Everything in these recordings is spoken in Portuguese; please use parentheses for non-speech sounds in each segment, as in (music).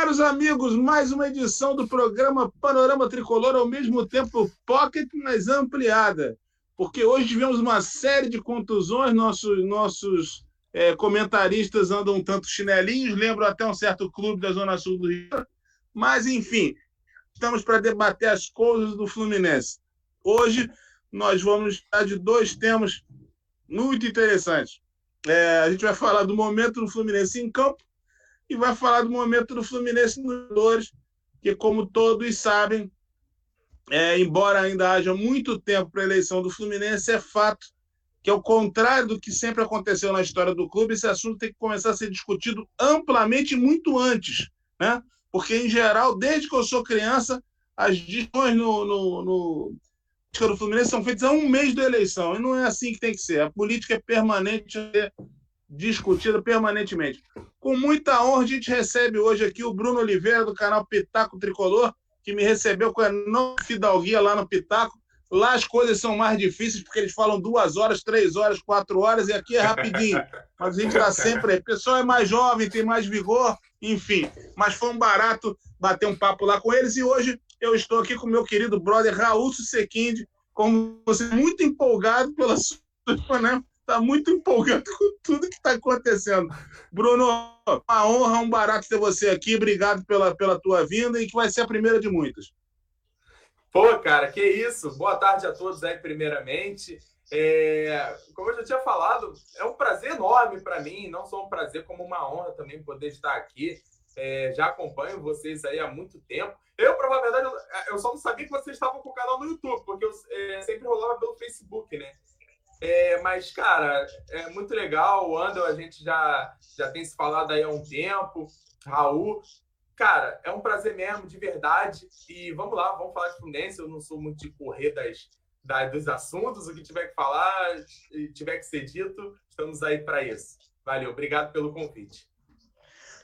Caros amigos, mais uma edição do programa Panorama Tricolor, ao mesmo tempo pocket, mas ampliada. Porque hoje tivemos uma série de contusões, nossos, nossos é, comentaristas andam um tanto chinelinhos, lembro até um certo clube da Zona Sul do Rio. Mas, enfim, estamos para debater as coisas do Fluminense. Hoje nós vamos falar de dois temas muito interessantes. É, a gente vai falar do momento do Fluminense em campo e vai falar do momento do Fluminense nos dores, que, como todos sabem, é, embora ainda haja muito tempo para a eleição do Fluminense, é fato que, ao contrário do que sempre aconteceu na história do clube, esse assunto tem que começar a ser discutido amplamente muito antes. Né? Porque, em geral, desde que eu sou criança, as discussões no, no, no do Fluminense são feitas a um mês da eleição. E não é assim que tem que ser. A política é permanente, discutida permanentemente. Com muita honra, a gente recebe hoje aqui o Bruno Oliveira, do canal Pitaco Tricolor, que me recebeu com a enorme fidalguia lá no Pitaco. Lá as coisas são mais difíceis, porque eles falam duas horas, três horas, quatro horas, e aqui é rapidinho. Mas a gente está sempre aí. O pessoal é mais jovem, tem mais vigor, enfim. Mas foi um barato bater um papo lá com eles. E hoje eu estou aqui com meu querido brother Raul Sequinde, como você muito empolgado pela sua, né? Está muito empolgado (laughs) com tudo que está acontecendo. Bruno, uma honra, um barato ter você aqui. Obrigado pela, pela tua vinda e que vai ser a primeira de muitas. Pô, cara, que isso. Boa tarde a todos aí, primeiramente. É, como eu já tinha falado, é um prazer enorme para mim, não só um prazer, como uma honra também poder estar aqui. É, já acompanho vocês aí há muito tempo. Eu, provavelmente, eu só não sabia que vocês estavam com o canal no YouTube, porque eu é, sempre rolava pelo Facebook, né? É, mas, cara, é muito legal. O Andel, a gente já, já tem se falado aí há um tempo. Raul, Cara, é um prazer mesmo, de verdade. E vamos lá, vamos falar de Fluminense. Eu não sou muito de correr das, das, dos assuntos. O que tiver que falar, tiver que ser dito, estamos aí para isso. Valeu, obrigado pelo convite.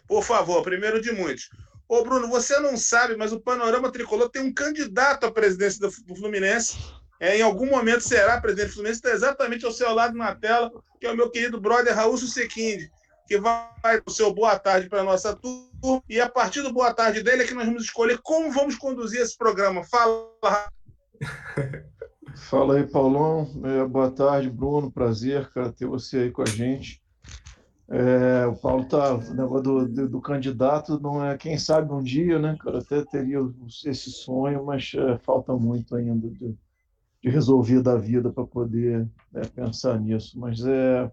Por favor, primeiro de muitos. Ô, Bruno, você não sabe, mas o Panorama Tricolor tem um candidato à presidência do Fluminense. É, em algum momento será presidente do Fluminense, está exatamente ao seu lado na tela, que é o meu querido brother Raul Sequinde que vai o seu boa tarde para a nossa turma. E a partir do boa tarde dele é que nós vamos escolher como vamos conduzir esse programa. Fala. (laughs) Fala aí, Paulão. É, boa tarde, Bruno. Prazer, cara, ter você aí com a gente. É, o Paulo tá. O negócio do, do, do, candidato não é. Quem sabe um dia, né, cara? Até teria esse sonho, mas é, falta muito ainda de, de resolver da vida para poder né, pensar nisso. Mas é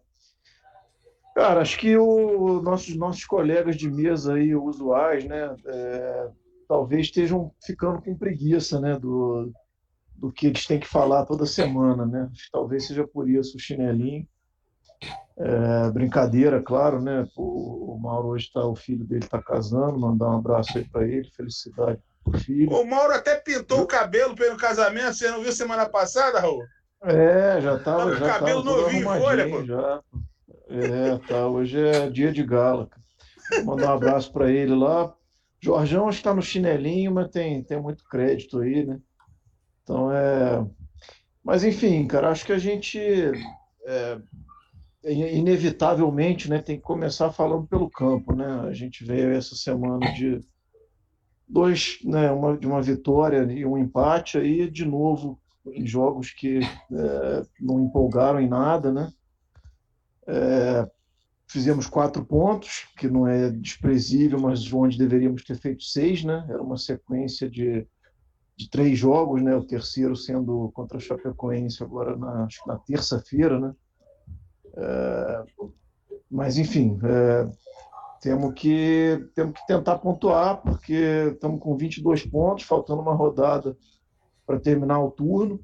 Cara, acho que o nossos, nossos colegas de mesa aí, usuais, né, é, talvez estejam ficando com preguiça, né, do, do que eles têm que falar toda semana, né? Talvez seja por isso o chinelinho. É, brincadeira, claro, né? O, o Mauro hoje está, o filho dele está casando, mandar um abraço aí para ele, felicidade filho. O Mauro até pintou o cabelo pelo casamento, você não viu semana passada, Raul? É, já estava. Tá, já cabelo tava novinho em folha, pô. Já. É, tá. Hoje é dia de gala. Vou mandar um abraço para ele lá. Jorjão está no chinelinho, mas tem, tem muito crédito aí, né? Então é. Mas enfim, cara, acho que a gente é, inevitavelmente né, tem que começar falando pelo campo, né? A gente veio essa semana de dois, né, uma, de uma vitória e um empate aí, de novo, em jogos que é, não empolgaram em nada, né? É, fizemos quatro pontos, que não é desprezível, mas onde deveríamos ter feito seis, né? Era uma sequência de, de três jogos, né? O terceiro sendo contra a Chapecoense agora na, na terça-feira, né? É, mas enfim, é, temos que temos que tentar pontuar porque estamos com 22 pontos, faltando uma rodada para terminar o turno.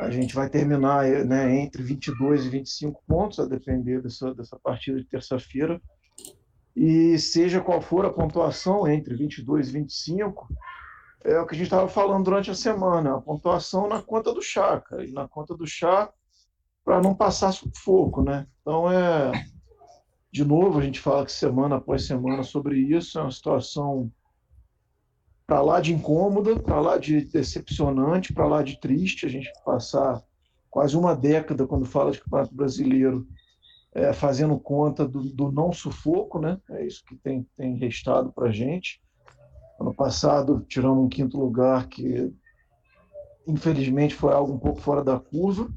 A gente vai terminar né, entre 22 e 25 pontos, a depender dessa, dessa partida de terça-feira. E seja qual for a pontuação entre 22 e 25, é o que a gente estava falando durante a semana, a pontuação na conta do chá, cara, e na conta do chá para não passar sufoco, né? Então é de novo a gente fala que semana após semana sobre isso, é uma situação para lá de incômoda, para lá de decepcionante, para lá de triste, a gente passar quase uma década quando fala de campeonato brasileiro é, fazendo conta do, do, não sufoco, né? É isso que tem, tem restado para a gente. Ano passado tiramos um quinto lugar que, infelizmente, foi algo um pouco fora da curva.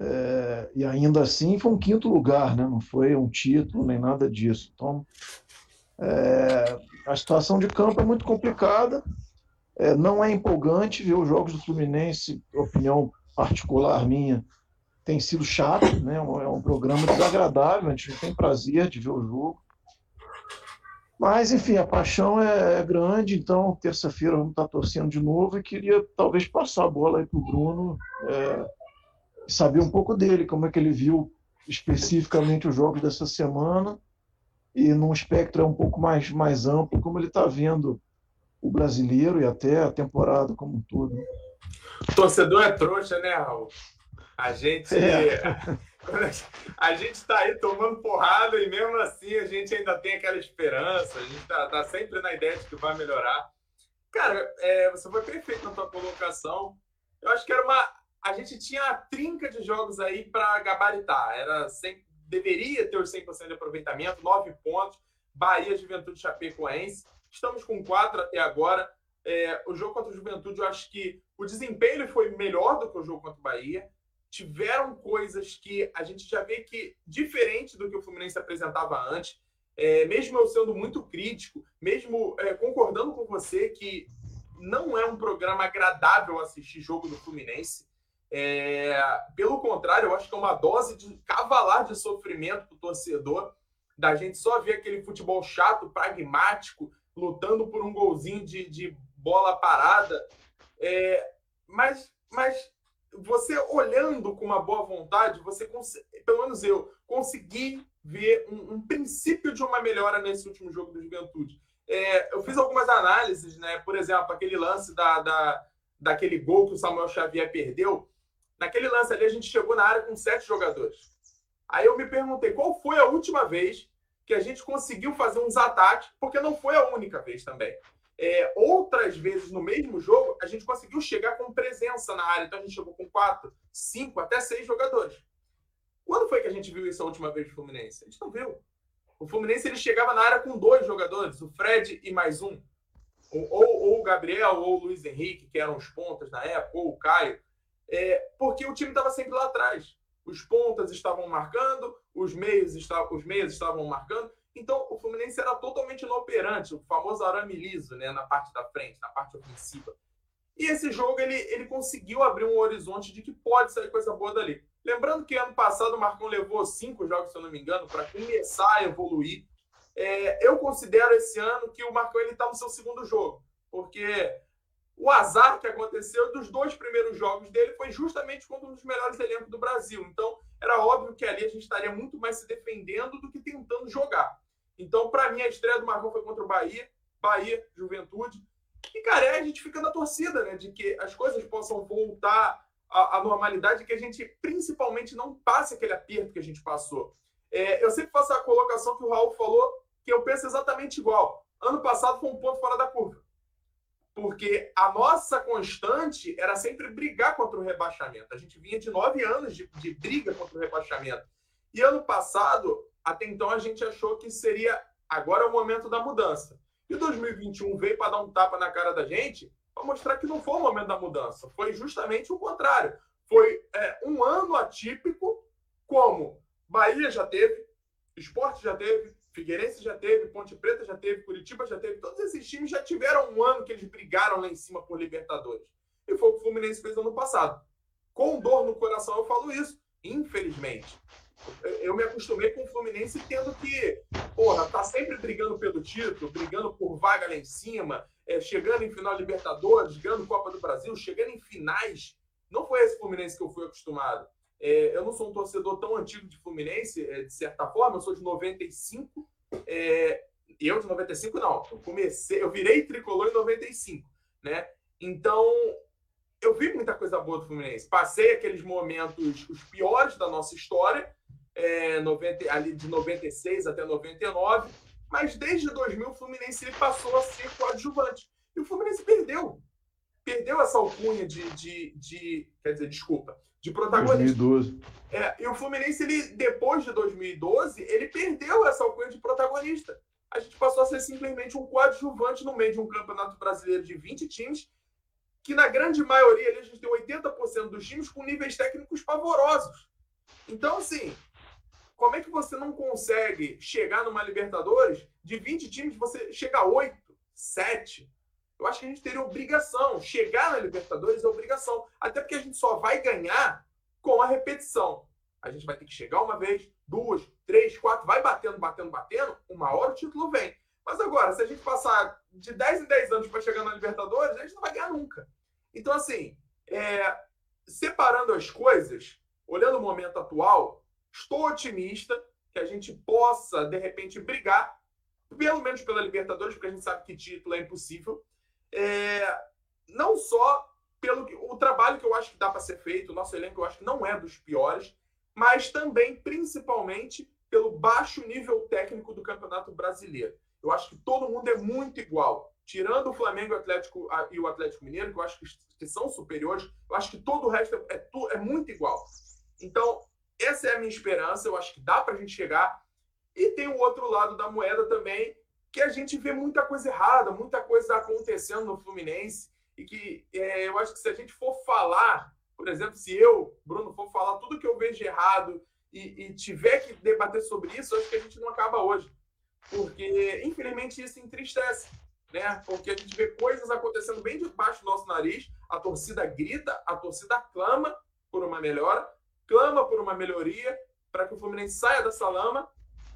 É, e ainda assim foi um quinto lugar, né? não foi um título nem nada disso. Então, é, a situação de campo é muito complicada, é, não é empolgante ver os jogos do Fluminense, opinião particular minha, tem sido chato, né? é um programa desagradável, a gente não tem prazer de ver o jogo. Mas, enfim, a paixão é, é grande, então terça-feira vamos estar torcendo de novo e queria talvez passar a bola aí para o Bruno. É, saber um pouco dele, como é que ele viu especificamente os jogos dessa semana e num espectro um pouco mais, mais amplo, como ele está vendo o brasileiro e até a temporada como um todo. Torcedor é trouxa, né, Raul? A gente. É. (laughs) A gente está aí tomando porrada e mesmo assim a gente ainda tem aquela esperança, a gente está tá sempre na ideia de que vai melhorar. Cara, é, você foi perfeito na tua colocação. Eu acho que era uma a gente tinha a trinca de jogos aí para gabaritar. Era 100, deveria ter os 100% de aproveitamento, 9 pontos. Bahia, Juventude, Chapecoense. Estamos com 4 até agora. É, o jogo contra o Juventude, eu acho que o desempenho foi melhor do que o jogo contra o Bahia. Tiveram coisas que a gente já vê que, diferente do que o Fluminense apresentava antes, é, mesmo eu sendo muito crítico, mesmo é, concordando com você que não é um programa agradável assistir jogo do Fluminense, é, pelo contrário, eu acho que é uma dose de cavalar de sofrimento para o torcedor, da gente só ver aquele futebol chato, pragmático, lutando por um golzinho de, de bola parada. É, mas, mas você olhando com uma boa vontade, você pelo menos eu consegui ver um, um, princípio de uma melhora nesse último jogo do Juventude. É, eu fiz algumas análises, né? Por exemplo, aquele lance da, da, daquele gol que o Samuel Xavier perdeu. Naquele lance ali, a gente chegou na área com sete jogadores. Aí eu me perguntei qual foi a última vez que a gente conseguiu fazer uns ataques, porque não foi a única vez também. É, outras vezes no mesmo jogo, a gente conseguiu chegar com presença na área. Então a gente chegou com quatro, cinco, até seis jogadores. Quando foi que a gente viu isso a última vez no Fluminense? A gente não viu. O Fluminense ele chegava na área com dois jogadores, o Fred e mais um. Ou, ou, ou o Gabriel ou o Luiz Henrique, que eram os pontas na época, ou o Caio é, porque o time estava sempre lá atrás. Os pontas estavam marcando, os meios, estavam, os meios estavam marcando. Então, o Fluminense era totalmente inoperante, o famoso arame liso, né, na parte da frente, na parte ofensiva. E esse jogo ele, ele conseguiu abrir um horizonte de que pode sair coisa boa dali. Lembrando que ano passado o Marcão levou cinco jogos, se eu não me engano, para começar a evoluir. É, eu considero esse ano que o Marcão está no seu segundo jogo, porque o azar que aconteceu dos dois primeiros jogos dele foi justamente contra um dos melhores elencos do Brasil. Então, era óbvio que ali a gente estaria muito mais se defendendo do que tentando jogar. Então, para mim, a estreia do Marcão foi contra o Bahia, Bahia, Juventude. E, cara, a gente fica na torcida, né? De que as coisas possam voltar à, à normalidade, que a gente principalmente não passe aquele aperto que a gente passou. É, eu sempre faço a colocação que o Raul falou, que eu penso exatamente igual. Ano passado foi um ponto fora da curva porque a nossa constante era sempre brigar contra o rebaixamento. A gente vinha de nove anos de, de briga contra o rebaixamento. E ano passado, até então, a gente achou que seria agora é o momento da mudança. E 2021 veio para dar um tapa na cara da gente para mostrar que não foi o momento da mudança. Foi justamente o contrário. Foi é, um ano atípico, como Bahia já teve, Esporte já teve, Figueirense já teve, Ponte Preta já teve, Curitiba já teve. Todos esses times já tiveram um ano que eles brigaram lá em cima por Libertadores. E foi o que o Fluminense fez ano passado. Com dor no coração eu falo isso, infelizmente. Eu me acostumei com o Fluminense tendo que, porra, tá sempre brigando pelo título, brigando por vaga lá em cima, é, chegando em final Libertadores, ganhando Copa do Brasil, chegando em finais. Não foi esse Fluminense que eu fui acostumado. É, eu não sou um torcedor tão antigo de Fluminense, é, de certa forma, eu sou de 95. É, eu de 95 não. Eu comecei, eu virei tricolor em 95, né? Então, eu vi muita coisa boa do Fluminense. Passei aqueles momentos, os piores da nossa história, é, 90, ali de 96 até 99, mas desde 2000 o Fluminense ele passou a ser coadjuvante. E o Fluminense perdeu. Perdeu essa alcunha de, de, de. Quer dizer, desculpa de protagonista. 2012. É, e o Fluminense, ele, depois de 2012, ele perdeu essa alcunha de protagonista. A gente passou a ser simplesmente um coadjuvante no meio de um campeonato brasileiro de 20 times, que na grande maioria ali, a gente tem 80% dos times com níveis técnicos pavorosos. Então, assim, como é que você não consegue chegar numa Libertadores de 20 times, você chega a 8, 7? Eu acho que a gente teria obrigação. Chegar na Libertadores é obrigação. Até porque a gente só vai ganhar com a repetição. A gente vai ter que chegar uma vez, duas, três, quatro, vai batendo, batendo, batendo, uma hora o título vem. Mas agora, se a gente passar de 10 em 10 anos para chegar na Libertadores, a gente não vai ganhar nunca. Então, assim, é, separando as coisas, olhando o momento atual, estou otimista que a gente possa, de repente, brigar, pelo menos pela Libertadores, porque a gente sabe que título é impossível. É, não só pelo que, o trabalho que eu acho que dá para ser feito, o nosso elenco eu acho que não é dos piores, mas também, principalmente, pelo baixo nível técnico do Campeonato Brasileiro. Eu acho que todo mundo é muito igual. Tirando o Flamengo Atlético, e o Atlético Mineiro, que eu acho que, que são superiores, eu acho que todo o resto é, é, é muito igual. Então, essa é a minha esperança. Eu acho que dá para a gente chegar. E tem o outro lado da moeda também, que a gente vê muita coisa errada, muita coisa acontecendo no Fluminense. E que é, eu acho que se a gente for falar, por exemplo, se eu, Bruno, for falar tudo que eu vejo errado e, e tiver que debater sobre isso, acho que a gente não acaba hoje. Porque, infelizmente, isso entristece. Né? Porque a gente vê coisas acontecendo bem debaixo do nosso nariz, a torcida grita, a torcida clama por uma melhora, clama por uma melhoria para que o Fluminense saia dessa lama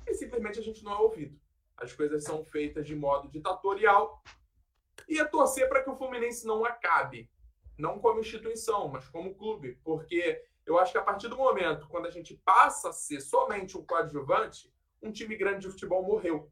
e simplesmente a gente não é ouvido. As coisas são feitas de modo ditatorial e é torcer para que o Fluminense não acabe, não como instituição, mas como clube, porque eu acho que a partir do momento quando a gente passa a ser somente um coadjuvante, um time grande de futebol morreu.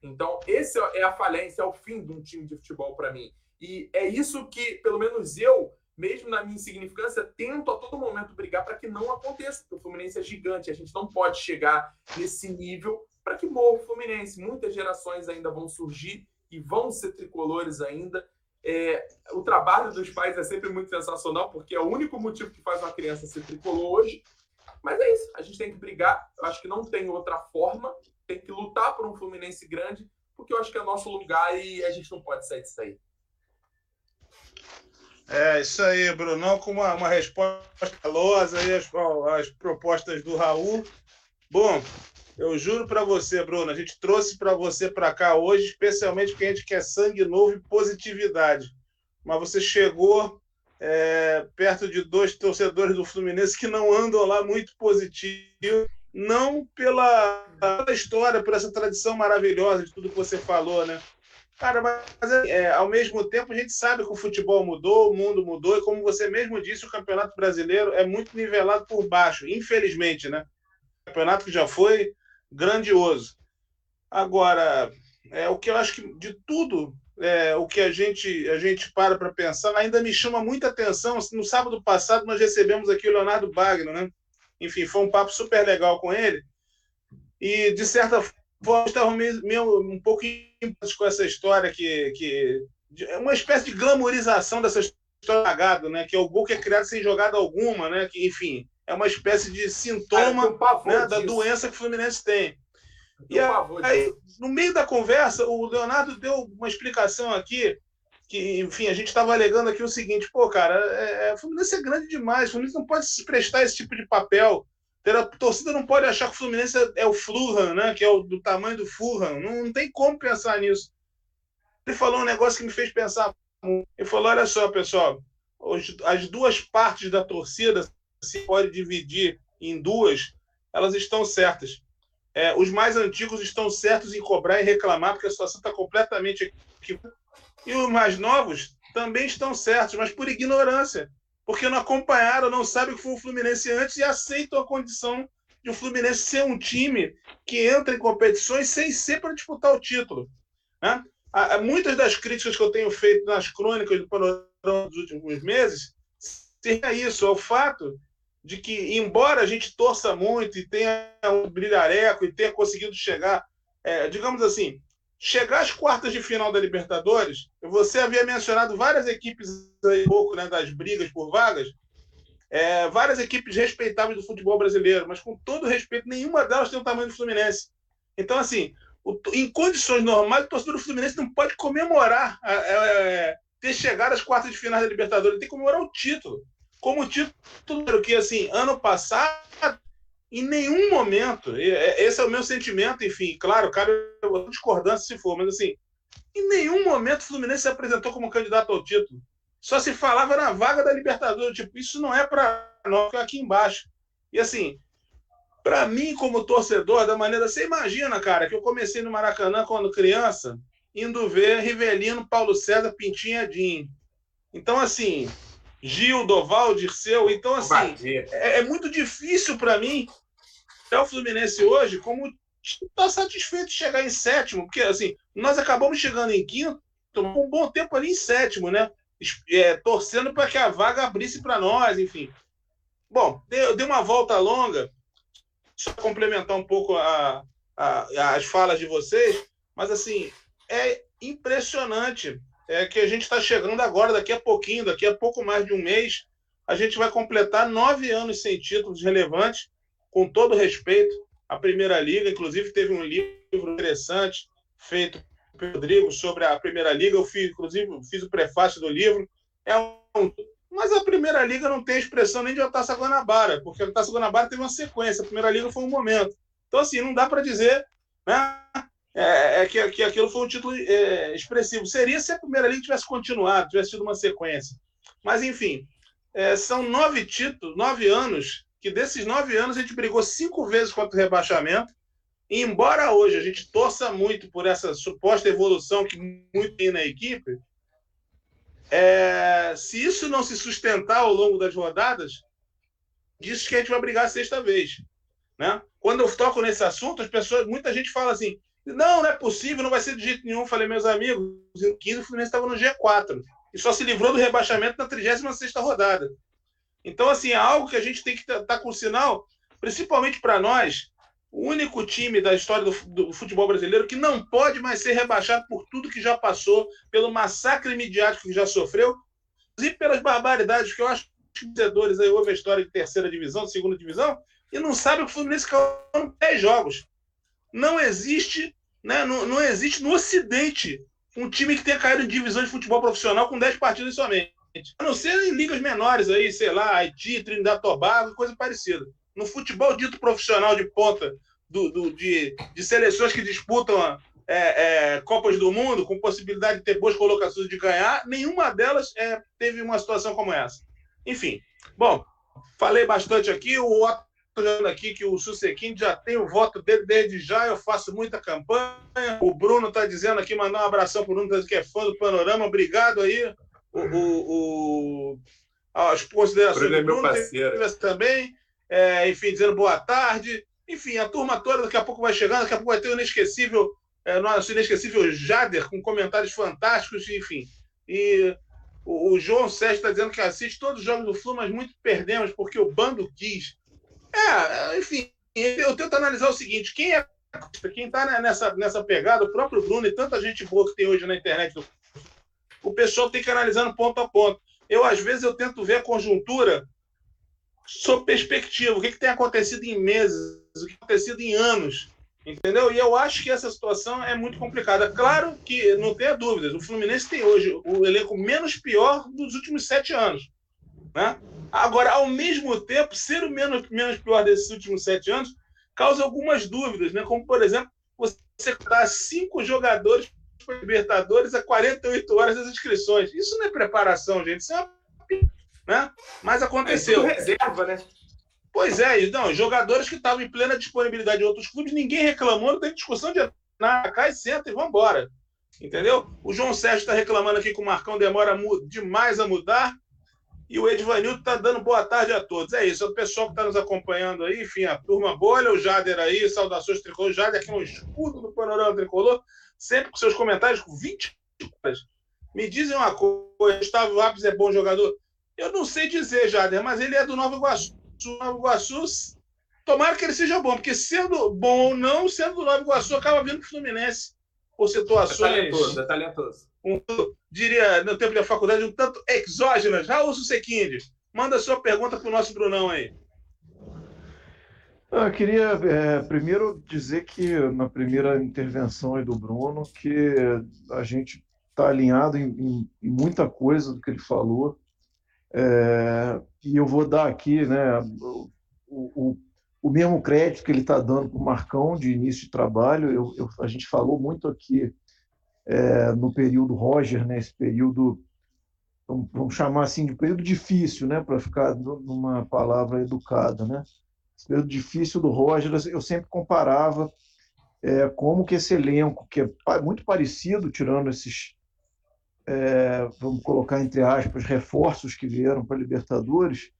Então, esse é a falência, é o fim de um time de futebol para mim. E é isso que, pelo menos eu, mesmo na minha insignificância, tento a todo momento brigar para que não aconteça, porque o Fluminense é gigante, a gente não pode chegar nesse nível para que morra o Fluminense. Muitas gerações ainda vão surgir e vão ser tricolores ainda. É, o trabalho dos pais é sempre muito sensacional, porque é o único motivo que faz uma criança ser tricolor hoje. Mas é isso, a gente tem que brigar. Eu acho que não tem outra forma. Tem que lutar por um Fluminense grande, porque eu acho que é nosso lugar e a gente não pode sair disso aí. É, isso aí, Brunão, com uma, uma resposta calosa aí as, as propostas do Raul. Bom, eu juro para você, Bruno, a gente trouxe para você para cá hoje, especialmente porque a gente quer sangue novo e positividade. Mas você chegou é, perto de dois torcedores do Fluminense que não andam lá muito positivo, não pela, pela história, por essa tradição maravilhosa de tudo que você falou, né? Cara, mas é, ao mesmo tempo a gente sabe que o futebol mudou, o mundo mudou, e como você mesmo disse, o Campeonato Brasileiro é muito nivelado por baixo, infelizmente, né? campeonato que já foi grandioso. Agora, é, o que eu acho que de tudo, é, o que a gente, a gente para para pensar, ainda me chama muita atenção. No sábado passado, nós recebemos aqui o Leonardo Bagno, né? Enfim, foi um papo super legal com ele. E, de certa estava meio, um pouco com essa história que, que é uma espécie de glamorização dessa história né? Que é o gol que é criado sem jogada alguma, né? Que enfim é uma espécie de sintoma né, da doença que o Fluminense tem. E aí, no meio da conversa, o Leonardo deu uma explicação aqui que, enfim, a gente estava alegando aqui o seguinte, pô, cara, é, é, o Fluminense é grande demais, o Fluminense não pode se prestar esse tipo de papel a torcida não pode achar que o Fluminense é, é o Fulham, né? Que é o do tamanho do Fulham. Não, não tem como pensar nisso. Ele falou um negócio que me fez pensar. Ele falou: olha só, pessoal, as duas partes da torcida se pode dividir em duas, elas estão certas. É, os mais antigos estão certos em cobrar e reclamar, porque a situação está completamente equivocada. E os mais novos também estão certos, mas por ignorância porque não acompanharam, não sabem o que foi o Fluminense antes e aceitam a condição de o Fluminense ser um time que entra em competições sem ser para disputar o título. Né? Muitas das críticas que eu tenho feito nas crônicas do Panorama dos últimos meses seria isso, é o fato de que, embora a gente torça muito e tenha um brilhareco e tenha conseguido chegar, é, digamos assim, chegar às quartas de final da Libertadores, você havia mencionado várias equipes aí, pouco né, das brigas por vagas, é, várias equipes respeitáveis do futebol brasileiro, mas com todo respeito, nenhuma delas tem o tamanho do Fluminense. Então, assim, o, em condições normais, o torcedor do Fluminense não pode comemorar é, é, ter chegado às quartas de final da Libertadores, ele tem que comemorar o título. Como título que, assim, ano passado, em nenhum momento, é, esse é o meu sentimento, enfim, claro, cara, discordância se for, mas assim, em nenhum momento o Fluminense se apresentou como candidato ao título. Só se falava na vaga da Libertadores. Tipo, isso não é para nós aqui embaixo. E assim, para mim, como torcedor, da maneira. Você imagina, cara, que eu comecei no Maracanã quando criança, indo ver Rivelino, Paulo César, Pintinha Edinho. Então, assim, Gil, Doval, Dirceu. Então, assim, é, é, muito difícil para mim, até o Fluminense hoje, como está satisfeito de chegar em sétimo, porque assim, nós acabamos chegando em quinto, um bom tempo ali em sétimo, né? é, torcendo para que a vaga abrisse para nós, enfim. Bom, deu, deu uma volta longa, só complementar um pouco a, a, as falas de vocês, mas assim, é impressionante é, que a gente está chegando agora, daqui a pouquinho, daqui a pouco mais de um mês, a gente vai completar nove anos sem títulos relevantes, com todo respeito à Primeira Liga, inclusive teve um livro interessante feito Rodrigo sobre a Primeira Liga. Eu fiz, inclusive, fiz o prefácio do livro. É um... Mas a Primeira Liga não tem expressão nem de Taça Guanabara, porque a Taça Guanabara teve uma sequência. A Primeira Liga foi um momento. Então, assim, não dá para dizer né, é, é que, que aquilo foi um título é, expressivo. Seria se a Primeira Liga tivesse continuado, tivesse tido uma sequência. Mas, enfim, é, são nove títulos, nove anos, que desses nove anos a gente brigou cinco vezes contra o rebaixamento e embora hoje a gente torça muito por essa suposta evolução que muito tem na equipe, é, se isso não se sustentar ao longo das rodadas, diz que a gente vai brigar a sexta vez. Né? Quando eu toco nesse assunto, as pessoas, muita gente fala assim: não, não é possível, não vai ser de jeito nenhum. falei, meus amigos, em 15 o Fluminense estava no G4 e só se livrou do rebaixamento na 36 rodada. Então, assim, é algo que a gente tem que estar tá com sinal, principalmente para nós, o único time da história do, do, futebol brasileiro que não pode mais ser rebaixado por tudo que já passou, pelo massacre midiático que já sofreu, e pelas barbaridades que eu acho que os vencedores aí ouvem a história de terceira divisão, segunda divisão, e não sabem que o Fluminense caiu 10 jogos. Não existe, né, não, não existe no Ocidente um time que tenha caído em divisão de futebol profissional com 10 partidas somente. A não ser em ligas menores aí, sei lá, Haiti, Trinidad Tobago, coisa parecida no futebol dito profissional de ponta, do, do de, de, seleções que disputam é, é, Copas do Mundo, com possibilidade de ter boas colocações de ganhar, nenhuma delas é, teve uma situação como essa. Enfim, bom, falei bastante aqui, o Otto tá aqui que o Susequim já tem o voto dele desde já, eu faço muita campanha. O Bruno está dizendo aqui, mandar um abração para o Bruno, que é fã do Panorama, obrigado aí. O, o, o as considerações Bruno do Bruno, é também é, enfim, dizendo boa tarde. Enfim, a turma toda daqui a pouco vai chegando, daqui a pouco vai ter o inesquecível, é, nosso inesquecível Jader, com comentários fantásticos, enfim. E o, o João Sérgio está dizendo que assiste todos os jogos do Flu, mas muito perdemos, porque o bando quis. É, enfim, eu tento analisar o seguinte: quem é quem está nessa, nessa pegada, o próprio Bruno e tanta gente boa que tem hoje na internet, o pessoal tem que analisar no ponto a ponto. Eu, às vezes, eu tento ver a conjuntura sob perspectiva, o que, que tem acontecido em meses, o que tem acontecido em anos, entendeu? E eu acho que essa situação é muito complicada. Claro que, não tenha dúvidas, o Fluminense tem hoje o elenco menos pior dos últimos sete anos. Né? Agora, ao mesmo tempo, ser o menos, menos pior desses últimos sete anos causa algumas dúvidas, né? como, por exemplo, você dar cinco jogadores para Libertadores a 48 horas das inscrições. Isso não é preparação, gente. Isso é uma né? Mas aconteceu. É reserva, né? Pois é, não, jogadores que estavam em plena disponibilidade de outros clubes, ninguém reclamou, não tem discussão de na cá e senta e vamos embora. Entendeu? O João Sérgio está reclamando aqui que o Marcão demora demais a mudar. E o Edvanildo está dando boa tarde a todos. É isso, é o pessoal que está nos acompanhando aí, enfim, a turma bolha, o Jader aí, saudações tricolor. O Jader aqui no escudo do panorama tricolor, sempre com seus comentários com 20 horas. Me dizem uma coisa, Gustavo Lopes é bom jogador. Eu não sei dizer, Jader, mas ele é do Nova Iguaçu. Nova Iguaçu, tomara que ele seja bom, porque sendo bom ou não, sendo do Nova Iguaçu, acaba vindo para o Fluminense por situações. É talentoso, é talentoso. Um, diria, no tempo da faculdade, um tanto exógenas. Raul Sequindes. Manda sua pergunta para o nosso Brunão aí. Eu queria é, primeiro dizer que na primeira intervenção do Bruno que a gente está alinhado em, em, em, muita coisa do que ele falou é, e eu vou dar aqui né, o, o, o mesmo crédito que ele está dando para o Marcão de início de trabalho. Eu, eu, a gente falou muito aqui é, no período Roger, né, período vamos chamar assim de período difícil, né, para ficar numa palavra educada, né? Esse período difícil do Roger, eu sempre comparava é, como que esse elenco, que é muito parecido, tirando esses, é, vamos colocar entre aspas, reforços que vieram para Libertadores,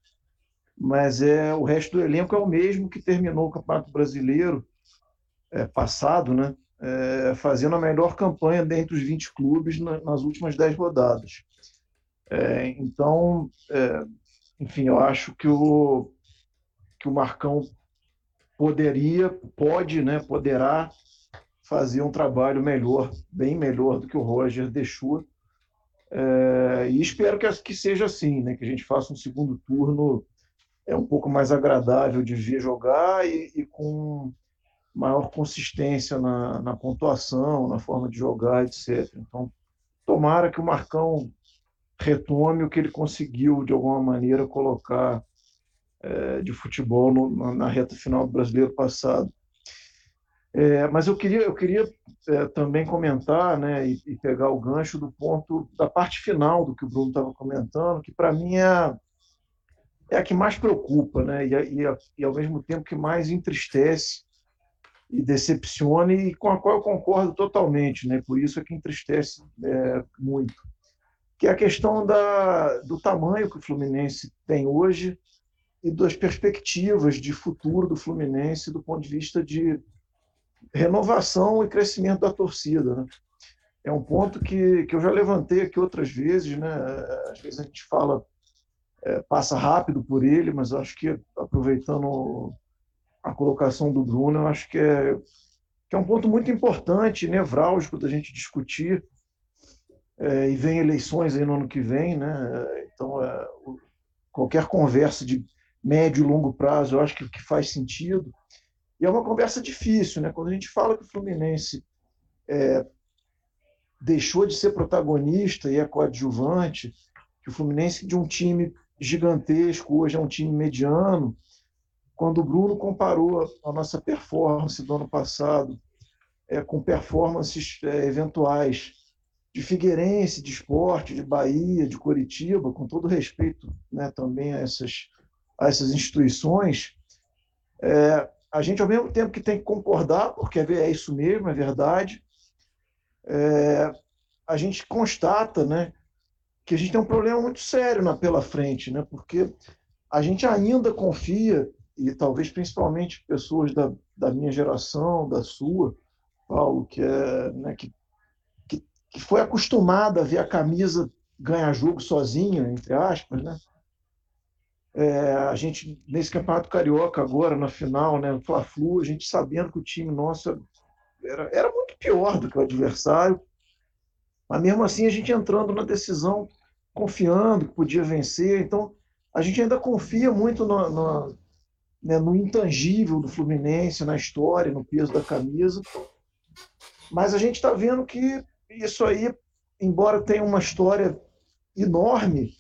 mas é o resto do elenco é o mesmo que terminou o Campeonato Brasileiro é, passado, né? É, fazendo a melhor campanha dentre os 20 clubes na, nas últimas 10 rodadas. É, então, é, enfim, eu acho que o, que o Marcão poderia, pode, né, poderá fazer um trabalho melhor, bem melhor do que o Roger deixou. É, e espero que, que seja assim, né, que a gente faça um segundo turno é um pouco mais agradável de ver jogar e, e com maior consistência na, na, pontuação, na forma de jogar, etc. Então, tomara que o Marcão retome o que ele conseguiu, de alguma maneira, colocar é, de futebol no, na reta final do brasileiro passado. É, mas eu queria, eu queria é, também comentar né, e, e, pegar o gancho do ponto da parte final do que o Bruno estava comentando, que para mim é, é a que mais preocupa né, e, e, e, ao mesmo tempo que mais entristece e decepciona e com a qual eu concordo totalmente, né, por isso é que entristece é, muito que é a questão da, do tamanho que o Fluminense tem hoje e das perspectivas de futuro do Fluminense do ponto de vista de renovação e crescimento da torcida. Né? É um ponto que, que eu já levantei aqui outras vezes, né? às vezes a gente fala, é, passa rápido por ele, mas acho que aproveitando a colocação do Bruno, eu acho que é, que é um ponto muito importante, nevrálgico da gente discutir, é, e vem eleições aí no ano que vem, né? Então, é, qualquer conversa de médio e longo prazo, eu acho que, que faz sentido. E é uma conversa difícil, né? Quando a gente fala que o Fluminense é, deixou de ser protagonista e é coadjuvante, que o Fluminense de um time gigantesco hoje é um time mediano. Quando o Bruno comparou a nossa performance do ano passado é, com performances é, eventuais de Figueirense, de Esporte, de Bahia, de Curitiba, com todo respeito né, também a essas, a essas instituições, é, a gente, ao mesmo tempo que tem que concordar, porque é isso mesmo, é verdade, é, a gente constata né, que a gente tem um problema muito sério na, pela frente, né, porque a gente ainda confia, e talvez principalmente pessoas da, da minha geração, da sua, Paulo, que, é, né, que que foi acostumada a ver a camisa ganhar jogo sozinha, entre aspas, né? É, a gente, nesse Campeonato Carioca, agora, na final, né, Fla-Flu, a gente sabendo que o time nosso era, era muito pior do que o adversário, mas mesmo assim a gente entrando na decisão, confiando que podia vencer. Então, a gente ainda confia muito no, né, no intangível do Fluminense, na história, no peso da camisa. Mas a gente está vendo que isso aí, embora tenha uma história enorme,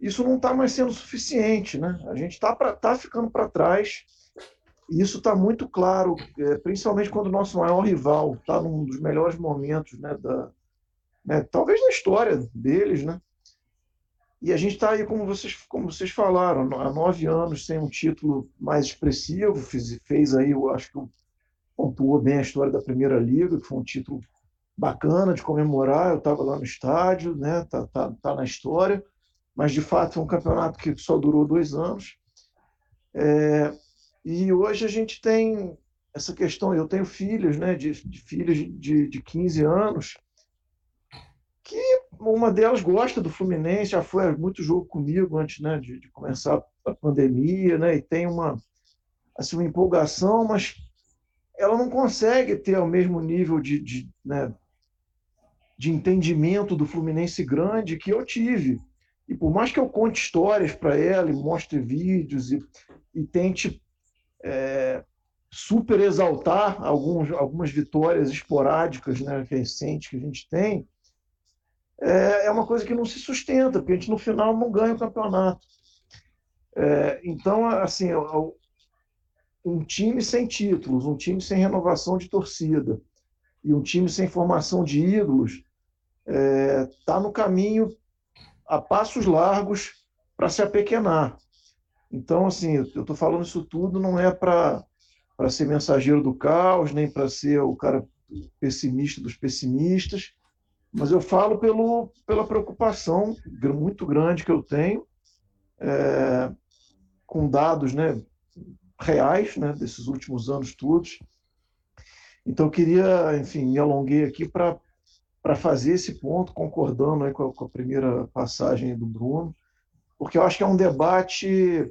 isso não está mais sendo suficiente. Né? A gente está tá ficando para trás. E isso está muito claro, é, principalmente quando o nosso maior rival está num dos melhores momentos, né, da, né, talvez da história deles. Né? E a gente está aí, como vocês, como vocês falaram, há nove anos sem um título mais expressivo. Fez, fez aí, eu acho que pontuou bem a história da Primeira Liga, que foi um título bacana de comemorar. Eu estava lá no estádio, né? Tá, tá, tá na história, mas de fato foi um campeonato que só durou dois anos. É, e hoje a gente tem essa questão. Eu tenho filhos, né? De, de filhos de, de 15 anos uma delas gosta do Fluminense, já foi muito jogo comigo antes né, de, de começar a pandemia, né, e tem uma, assim, uma empolgação, mas ela não consegue ter o mesmo nível de, de, né, de entendimento do Fluminense grande que eu tive. E por mais que eu conte histórias para ela e mostre vídeos e, e tente é, super exaltar alguns, algumas vitórias esporádicas né, recentes que a gente tem, é, é uma coisa que não se sustenta, porque a gente no final não ganha o campeonato. É, então, assim, um time sem títulos, um time sem renovação de torcida e um time sem formação de ídolos está é, tá no caminho a passos largos para se apequenar. Então, assim, eu estou falando isso tudo não é para ser mensageiro do caos, nem para ser o cara pessimista dos pessimistas, mas eu falo pelo, pela preocupação muito grande que eu tenho é, com dados né, reais né, desses últimos anos todos. Então, eu queria, enfim, me alonguei aqui para fazer esse ponto, concordando aí com, a, com a primeira passagem do Bruno, porque eu acho que é um debate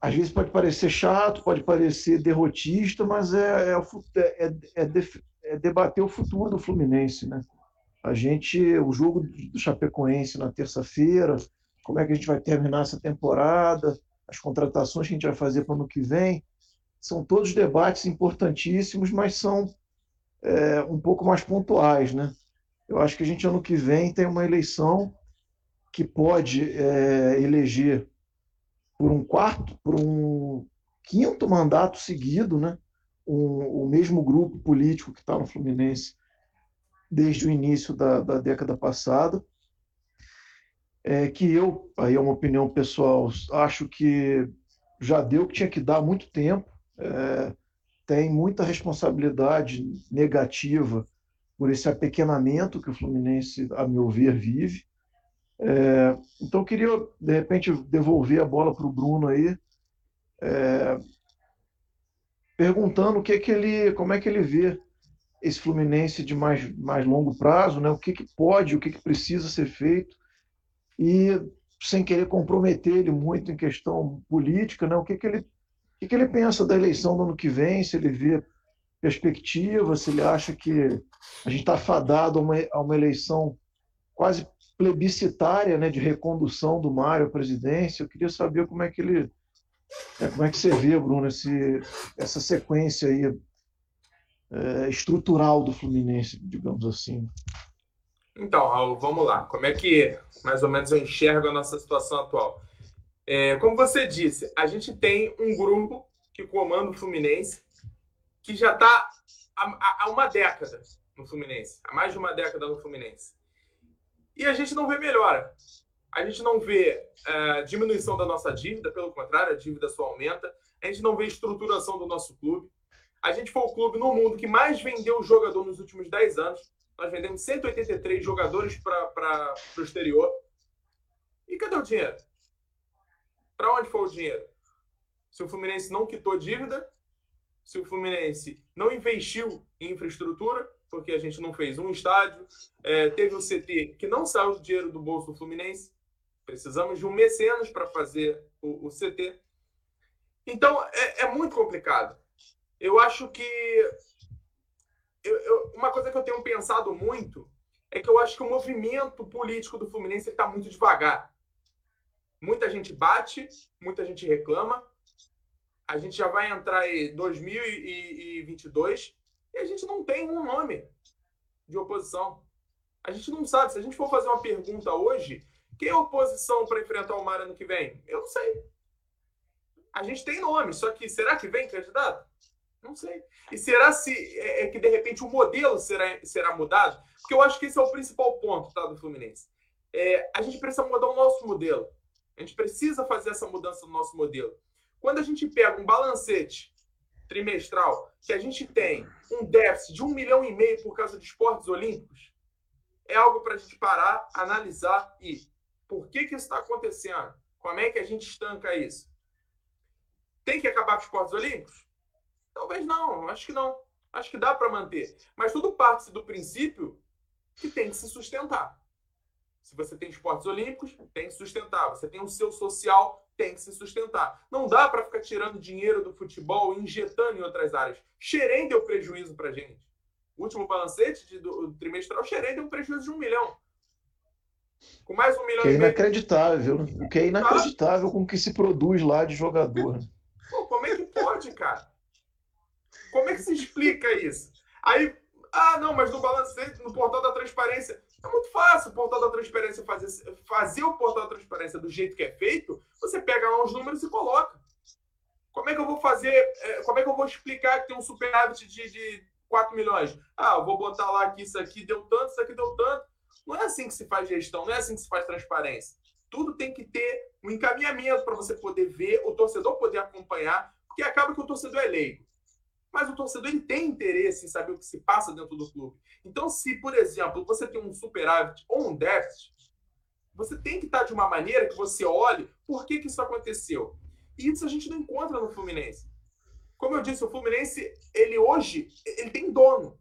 às vezes pode parecer chato, pode parecer derrotista, mas é, é, é, é, é, debater o futuro do Fluminense, né? A gente, o jogo do Chapecoense na terça-feira, como é que a gente vai terminar essa temporada, as contratações que a gente vai fazer para o ano que vem, são todos debates importantíssimos, mas são é, um pouco mais pontuais, né? Eu acho que a gente ano que vem tem uma eleição que pode é, eleger por um quarto, por um quinto mandato seguido, né? Um, o mesmo grupo político que está no Fluminense desde o início da, da década passada, é que eu, aí é uma opinião pessoal, acho que já deu o que tinha que dar há muito tempo, é, tem muita responsabilidade negativa por esse apequenamento que o Fluminense, a meu ver, vive. É, então, eu queria, de repente, devolver a bola para o Bruno aí, é, perguntando o que, que ele, como é que ele vê esse Fluminense de mais, mais longo prazo, né? o que, que pode, o que, que precisa ser feito, e sem querer comprometer ele muito em questão política, né? o que, que, ele, o que, que ele pensa da eleição do ano que vem, se ele vê perspectiva, se ele acha que a gente está fadado a uma, a uma eleição quase plebiscitária né, de recondução do Mário à presidência. Eu queria saber como é que ele. É, como é que você vê, Bruno, esse, essa sequência aí é, estrutural do Fluminense, digamos assim. Então, Raul, vamos lá. Como é que mais ou menos eu enxergo a nossa situação atual? É, como você disse, a gente tem um grupo que comanda o Fluminense que já está há, há, uma década no Fluminense, há mais de uma década no Fluminense. E a gente não vê melhora. A gente não vê uh, diminuição da nossa dívida, pelo contrário, a dívida só aumenta. A gente não vê estruturação do nosso clube. A gente foi o clube no mundo que mais vendeu jogador nos últimos 10 anos. Nós vendemos 183 jogadores para o exterior. E cadê o dinheiro? Para onde foi o dinheiro? Se o Fluminense não quitou dívida, se o Fluminense não investiu em infraestrutura, porque a gente não fez um estádio, é, teve o CT que não saiu do dinheiro do bolso do Fluminense, precisamos de um mecenas para fazer o, o, CT. Então, é, é muito complicado eu acho que. Eu, eu, uma coisa que eu tenho pensado muito é que eu acho que o movimento político do Fluminense está muito devagar. Muita gente bate, muita gente reclama. A gente já vai entrar em 2022 e a gente não tem um nome de oposição. A gente não sabe. Se a gente for fazer uma pergunta hoje, quem é oposição para enfrentar o Mar ano que vem? Eu não sei. A gente tem nome, só que será que vem candidato? Não sei. E será se é, é, que de repente o modelo será, será mudado? Porque eu acho que esse é o principal ponto tá, do Fluminense. É, a gente precisa mudar o nosso modelo. A gente precisa fazer essa mudança no nosso modelo. Quando a gente pega um balancete trimestral, que a gente tem um déficit de um milhão e meio por causa de esportes olímpicos, é algo para a gente parar, analisar e por que, que isso está acontecendo? Como é que a gente estanca isso? Tem que acabar com os esportes olímpicos? Talvez não, acho que não. Acho que dá para manter. Mas tudo parte do princípio que tem que se sustentar. Se você tem esportes olímpicos, tem que sustentar. Você tem o seu social, tem que se sustentar. Não dá para ficar tirando dinheiro do futebol e injetando em outras áreas. Xerém deu prejuízo para gente. O último balancete de, do, do trimestral, Xerém deu um prejuízo de um milhão. Com mais um milhão que é inacreditável. O que é inacreditável com o que se produz lá de jogador. Pô, como é que pode, cara? Como é que se explica isso? Aí, ah, não, mas no balanço no portal da transparência. É muito fácil o portal da transparência fazer, fazer o portal da transparência do jeito que é feito. Você pega lá os números e coloca. Como é que eu vou fazer? É, como é que eu vou explicar que tem um superávit de, de 4 milhões? Ah, eu vou botar lá que isso aqui deu tanto, isso aqui deu tanto. Não é assim que se faz gestão, não é assim que se faz transparência. Tudo tem que ter um encaminhamento para você poder ver, o torcedor poder acompanhar, porque acaba que o torcedor é leigo. Mas o torcedor ele tem interesse em saber o que se passa dentro do clube. Então, se, por exemplo, você tem um superávit ou um déficit, você tem que estar de uma maneira que você olhe por que, que isso aconteceu. E isso a gente não encontra no Fluminense. Como eu disse, o Fluminense, ele hoje, ele tem dono.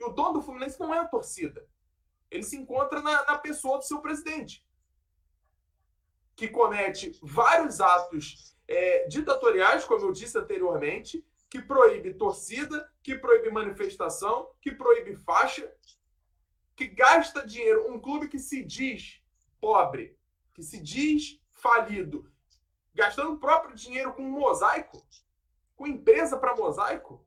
E o dono do Fluminense não é a torcida. Ele se encontra na, na pessoa do seu presidente, que comete vários atos é, ditatoriais, como eu disse anteriormente, que proíbe torcida, que proíbe manifestação, que proíbe faixa, que gasta dinheiro. Um clube que se diz pobre, que se diz falido, gastando o próprio dinheiro com mosaico, com empresa para mosaico.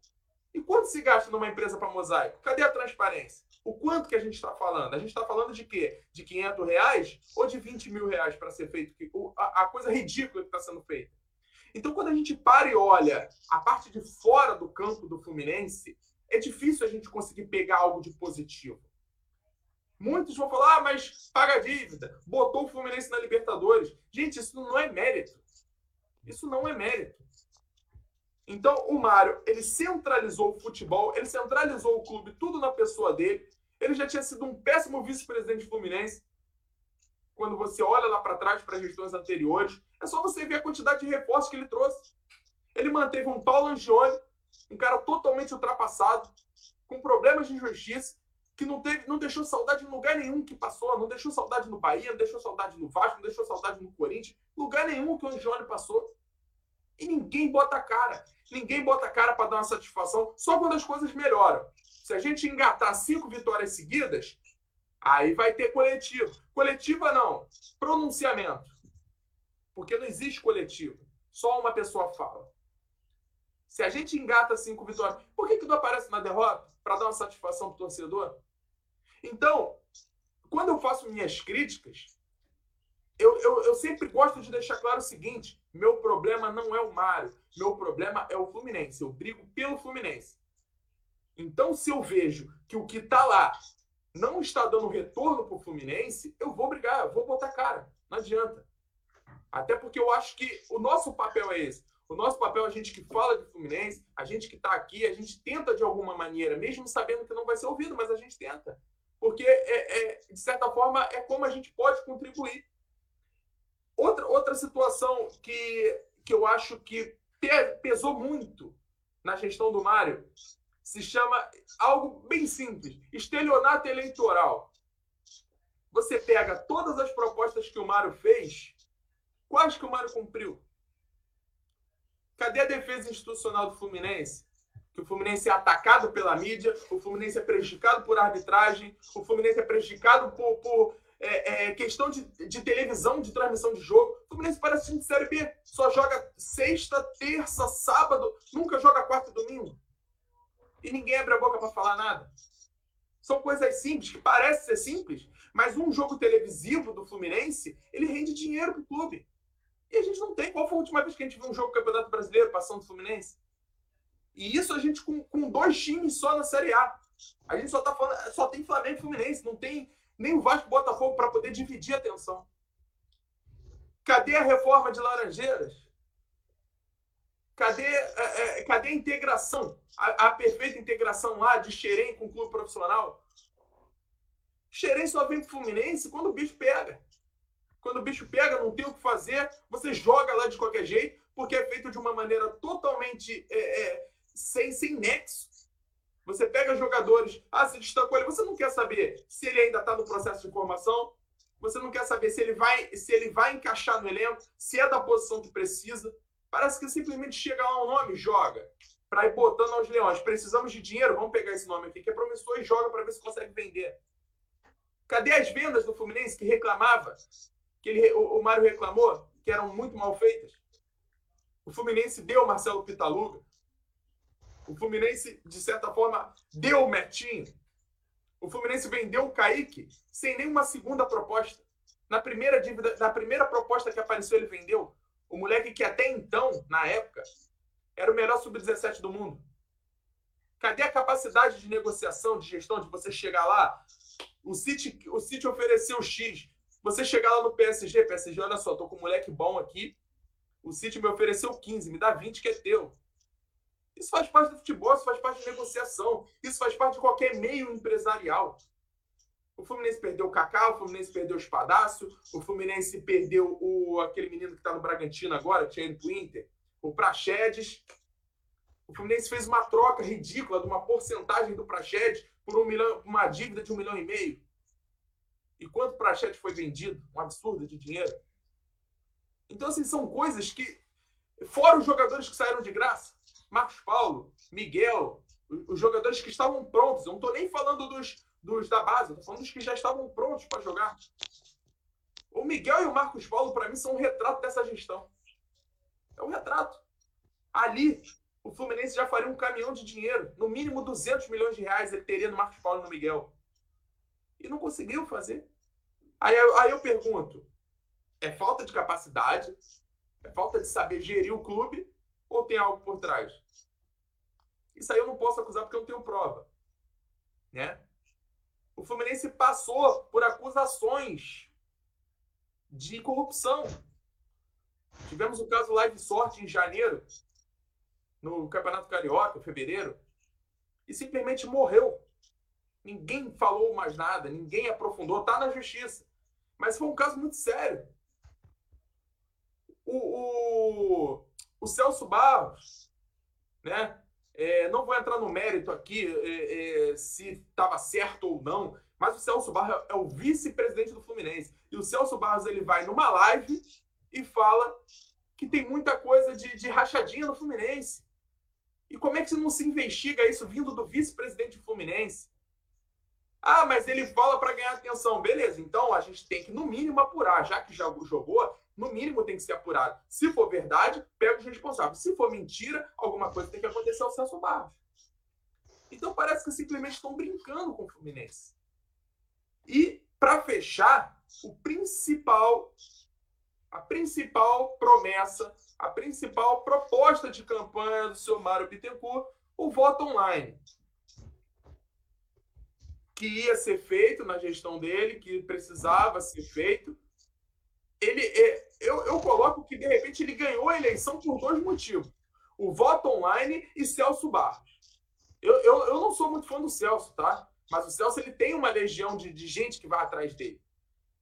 E quanto se gasta numa empresa para mosaico? Cadê a transparência? O quanto que a gente está falando? A gente está falando de quê? De 500 reais ou de 20 mil reais para ser feito? A, coisa ridícula que está sendo feita. Então, quando a gente para e olha a parte de fora do campo do Fluminense, é difícil a gente conseguir pegar algo de positivo. Muitos vão falar, ah, mas paga a dívida, botou o Fluminense na Libertadores. Gente, isso não é mérito. Isso não é mérito. Então, o Mário, ele centralizou o futebol, ele centralizou o clube, tudo na pessoa dele. Ele já tinha sido um péssimo vice-presidente fluminense quando você olha lá para trás para gestões anteriores, é só você ver a quantidade de reforços que ele trouxe. Ele manteve um Paulo Angione, um cara totalmente ultrapassado, com problemas de justiça, que não, teve, não deixou saudade em lugar nenhum que passou, não deixou saudade no Bahia, não deixou saudade no Vasco, não deixou saudade no Corinthians, lugar nenhum que o Angione passou. E ninguém bota a cara. Ninguém bota a cara para dar uma satisfação só quando as coisas melhoram. Se a gente engatar cinco vitórias seguidas, Aí vai ter coletivo. Coletiva não, pronunciamento. Porque não existe coletivo. Só uma pessoa fala. Se a gente engata cinco vitórias, por que, que não aparece na derrota? Para dar uma satisfação para o torcedor? Então, quando eu faço minhas críticas, eu, eu, eu, sempre gosto de deixar claro o seguinte: meu problema não é o Mário, meu problema é o Fluminense. Eu brigo pelo Fluminense. Então, se eu vejo que o que está lá não está dando retorno para o Fluminense, eu vou brigar, eu vou botar cara. Não adianta. Até porque eu acho que o nosso papel é esse. O nosso papel é a gente que fala de Fluminense, a gente que está aqui, a gente tenta de alguma maneira, mesmo sabendo que não vai ser ouvido, mas a gente tenta. Porque, é, é, de certa forma, é como a gente pode contribuir. Outra, outra situação que, que eu acho que pesou muito na gestão do Mário se chama algo bem simples: estelionato eleitoral. Você pega todas as propostas que o Mário fez, quais que o Mário cumpriu? Cadê a defesa institucional do Fluminense? Que o Fluminense é atacado pela mídia, o Fluminense é prejudicado por arbitragem, o Fluminense é prejudicado por, por é, é, questão de, de, televisão, de transmissão de jogo. O Fluminense parece time de Série B. Só joga sexta, terça, sábado, nunca joga quarta e domingo e ninguém abre a boca para falar nada. São coisas simples, que parecem ser simples, mas um jogo televisivo do Fluminense, ele rende dinheiro para o clube. E a gente não tem. Qual foi a última vez que a gente viu um jogo do Campeonato Brasileiro passando do Fluminense? E isso a gente com, com dois times só na Série A. A gente só tá falando, só tem Flamengo e Fluminense, não tem nem o Vasco Botafogo para poder dividir a atenção. Cadê a reforma de Laranjeiras? Cadê, é, é, cadê a integração? A, a, perfeita integração lá de Xerém com o clube profissional? Xerém só vem pro Fluminense quando o bicho pega. Quando o bicho pega, não tem o que fazer, você joga lá de qualquer jeito, porque é feito de uma maneira totalmente é, é, sem, sem nexo. Você pega jogadores, ah, se destacou ele, você não quer saber se ele ainda está no processo de formação, você não quer saber se ele vai se ele vai encaixar no elenco, se é da posição que precisa. Parece que simplesmente chega lá um nome, joga. Para ir botando aos leões. Precisamos de dinheiro, vamos pegar esse nome aqui que é promissor e joga para ver se consegue vender. Cadê as vendas do Fluminense que reclamava? Que ele, o, o Mário reclamou que eram muito mal feitas? O Fluminense deu Marcelo Pitaluga. O Fluminense, de certa forma, deu o Metinho. O Fluminense vendeu o Kaique sem nenhuma segunda proposta. Na primeira dívida, na primeira proposta que apareceu, ele vendeu. O moleque que até então, na época, era o melhor sub-17 do mundo. Cadê a capacidade de negociação, de gestão, de você chegar lá? O City, o City ofereceu X. Você chegar lá no PSG, PSG, olha só, tô com um moleque bom aqui. O City me ofereceu 15, me dá 20 que é teu. Isso faz parte do futebol, isso faz parte de negociação, isso faz parte de qualquer meio empresarial. O Fluminense perdeu o Kaká, o Fluminense perdeu o Espadácio, o Fluminense perdeu o, aquele menino que está no Bragantino agora, tinha ido pro Inter, o Praxedes. O Fluminense fez uma troca ridícula de uma porcentagem do Praxedes por um milhão, uma dívida de um milhão e meio. E quanto Praxedes foi vendido? Um absurdo de dinheiro. Então, assim, são coisas que, fora os jogadores que saíram de graça, Marcos Paulo, Miguel, os jogadores que estavam prontos. Eu não estou nem falando dos, dos da base, estou falando dos que já estavam prontos para jogar. O Miguel e o Marcos Paulo, para mim, são um retrato dessa gestão. É um retrato. Ali, o Fluminense já faria um caminhão de dinheiro. No mínimo 200 milhões de reais ele teria no Marcos Paulo e no Miguel. E não conseguiu fazer. Aí, aí eu pergunto: é falta de capacidade? É falta de saber gerir o clube? ou tem algo por trás? Isso aí eu não posso acusar porque eu não tenho prova. Né? O Fluminense passou por acusações de corrupção. Tivemos o caso Live Sorte em janeiro, no Campeonato Carioca, em fevereiro, e simplesmente morreu. Ninguém falou mais nada, ninguém aprofundou, está na justiça. Mas foi um caso muito sério. O, o, o Celso Barros, né? É, não vou entrar no mérito aqui é, é, se estava certo ou não, mas o Celso Barros é o vice-presidente do Fluminense. E o Celso Barros ele vai numa live e fala que tem muita coisa de, de rachadinha no Fluminense. E como é que não se investiga isso vindo do vice-presidente do Fluminense? Ah, mas ele fala para ganhar atenção. Beleza, então a gente tem que, no mínimo, apurar. Já que já jogou, no mínimo tem que ser apurado. Se for verdade, pega os responsáveis. Se for mentira, alguma coisa tem que acontecer ao Celso Barros. Então parece que simplesmente estão brincando com o Fluminense. E, para fechar, o principal, a principal promessa, a principal proposta de campanha do seu Mário Bittencourt, o voto online. Que ia ser feito na gestão dele, que precisava ser feito. Ele, é, eu, eu coloco que, de repente, ele ganhou a eleição por dois motivos. O voto online e Celso Barros. Eu, eu, eu não sou muito fã do Celso, tá? Mas o Celso ele tem uma legião de, de gente que vai atrás dele.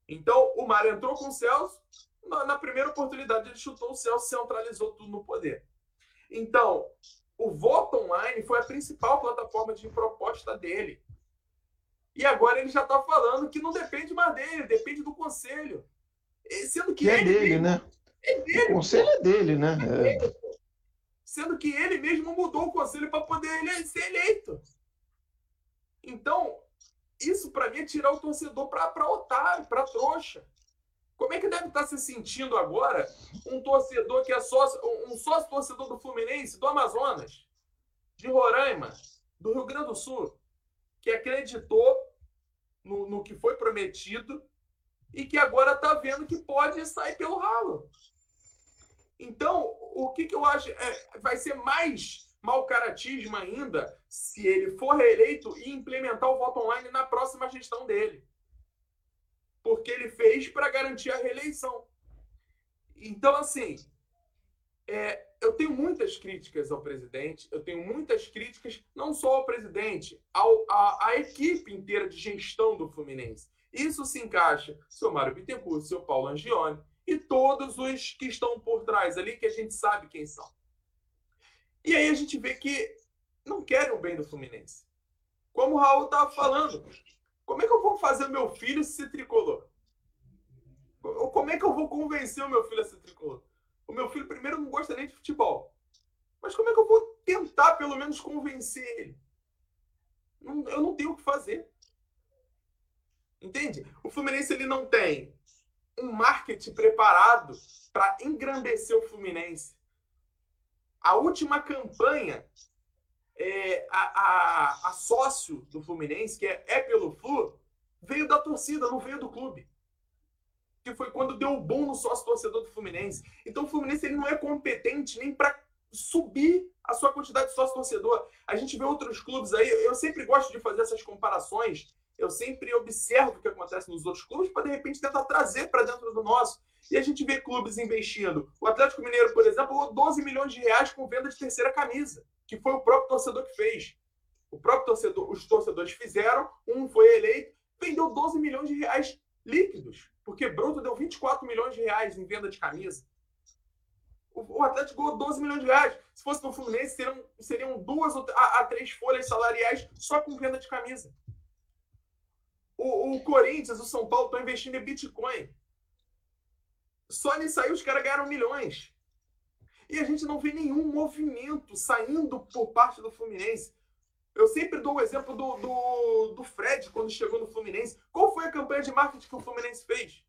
Então, o Mário entrou com o Celso. Na, na primeira oportunidade, ele chutou o Celso, centralizou tudo no poder. Então, o voto online foi a principal plataforma de proposta dele. E agora ele já está falando que não depende mais dele, depende do conselho. Sendo que, que é dele, né? É dele, o conselho pô. é dele, né? É. Sendo que ele mesmo mudou o conselho para poder ele ser eleito. Então, isso para mim é tirar o torcedor para otário, para trouxa. Como é que deve estar tá se sentindo agora um torcedor que é sócio, um sócio torcedor do Fluminense, do Amazonas, de Roraima, do Rio Grande do Sul, que acreditou no, no que foi prometido e que agora está vendo que pode sair pelo ralo. Então, o que, que eu acho é, vai ser mais mau caratismo ainda se ele for reeleito e implementar o voto online na próxima gestão dele. Porque ele fez para garantir a reeleição. Então, assim, é, eu tenho muitas críticas ao presidente, eu tenho muitas críticas não só ao presidente, ao, a equipe inteira de gestão do Fluminense. Isso se encaixa seu Mário Bittencourt, seu Paulo Angione e todos os que estão por trás ali, que a gente sabe quem são. E aí a gente vê que não querem o bem do Fluminense. Como o Raul estava falando, como é que eu vou fazer meu filho ser tricolor? Como é que eu vou convencer o meu filho a ser tricolor? O meu filho, primeiro, não gosta nem de futebol. Mas como é que eu vou tentar, pelo menos, convencer ele? Eu não tenho o que fazer. Entende? O Fluminense ele não tem um marketing preparado para engrandecer o Fluminense. A última campanha, é, a, a, a, sócio do Fluminense, que é, é pelo Flu, veio da torcida, não veio do clube. Que foi quando deu o bom no sócio torcedor do Fluminense. Então o Fluminense ele não é competente nem para subir a sua quantidade de sócio torcedor. A gente vê outros clubes aí, eu sempre gosto de fazer essas comparações eu sempre observo o que acontece nos outros clubes para, de repente, tentar trazer para dentro do nosso. E a gente vê clubes investindo. O Atlético Mineiro, por exemplo, pagou 12 milhões de reais com venda de terceira camisa, que foi o próprio torcedor que fez. O próprio torcedor, os torcedores fizeram, um foi eleito, vendeu 12 milhões de reais líquidos, porque Bruto deu 24 milhões de reais em venda de camisa. O, Atlético ganhou 12 milhões de reais. Se fosse no Fluminense, seriam, seriam duas a, a três folhas salariais só com venda de camisa. O, o Corinthians, o São Paulo estão investindo em Bitcoin. Só nisso aí os caras ganharam milhões. E a gente não vê nenhum movimento saindo por parte do Fluminense. Eu sempre dou o exemplo do, do, do Fred quando chegou no Fluminense. Qual foi a campanha de marketing que o Fluminense fez?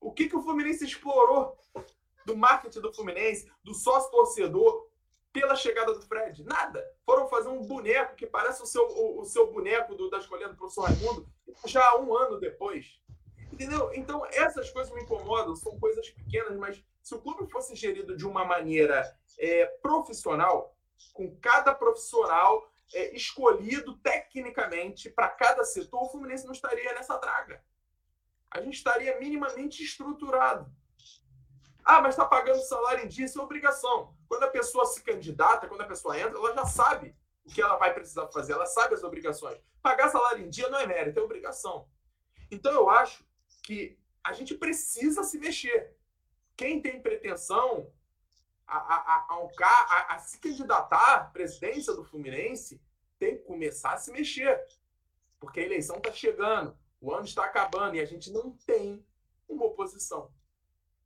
O que, que o Fluminense explorou do marketing do Fluminense, do sócio torcedor, pela chegada do Fred? Nada. Foram fazer um boneco que parece o seu, o, o seu boneco do, da escolha do professor Raimundo, já um ano depois. Entendeu? Então, essas coisas me incomodam, são coisas pequenas, mas se o clube fosse gerido de uma maneira é, profissional, com cada profissional é, escolhido tecnicamente para cada setor, o Fluminense não estaria nessa draga. A gente estaria minimamente estruturado. Ah, mas está pagando salário em dia, isso é obrigação. Quando a pessoa se candidata, quando a pessoa entra, ela já sabe o que ela vai precisar fazer, ela sabe as obrigações. Pagar salário em dia não é mérito, é obrigação. Então eu acho que a gente precisa se mexer. Quem tem pretensão a, a, a, a, se candidatar à presidência do Fluminense tem que começar a se mexer. Porque a eleição está chegando, o ano está acabando e a gente não tem uma oposição.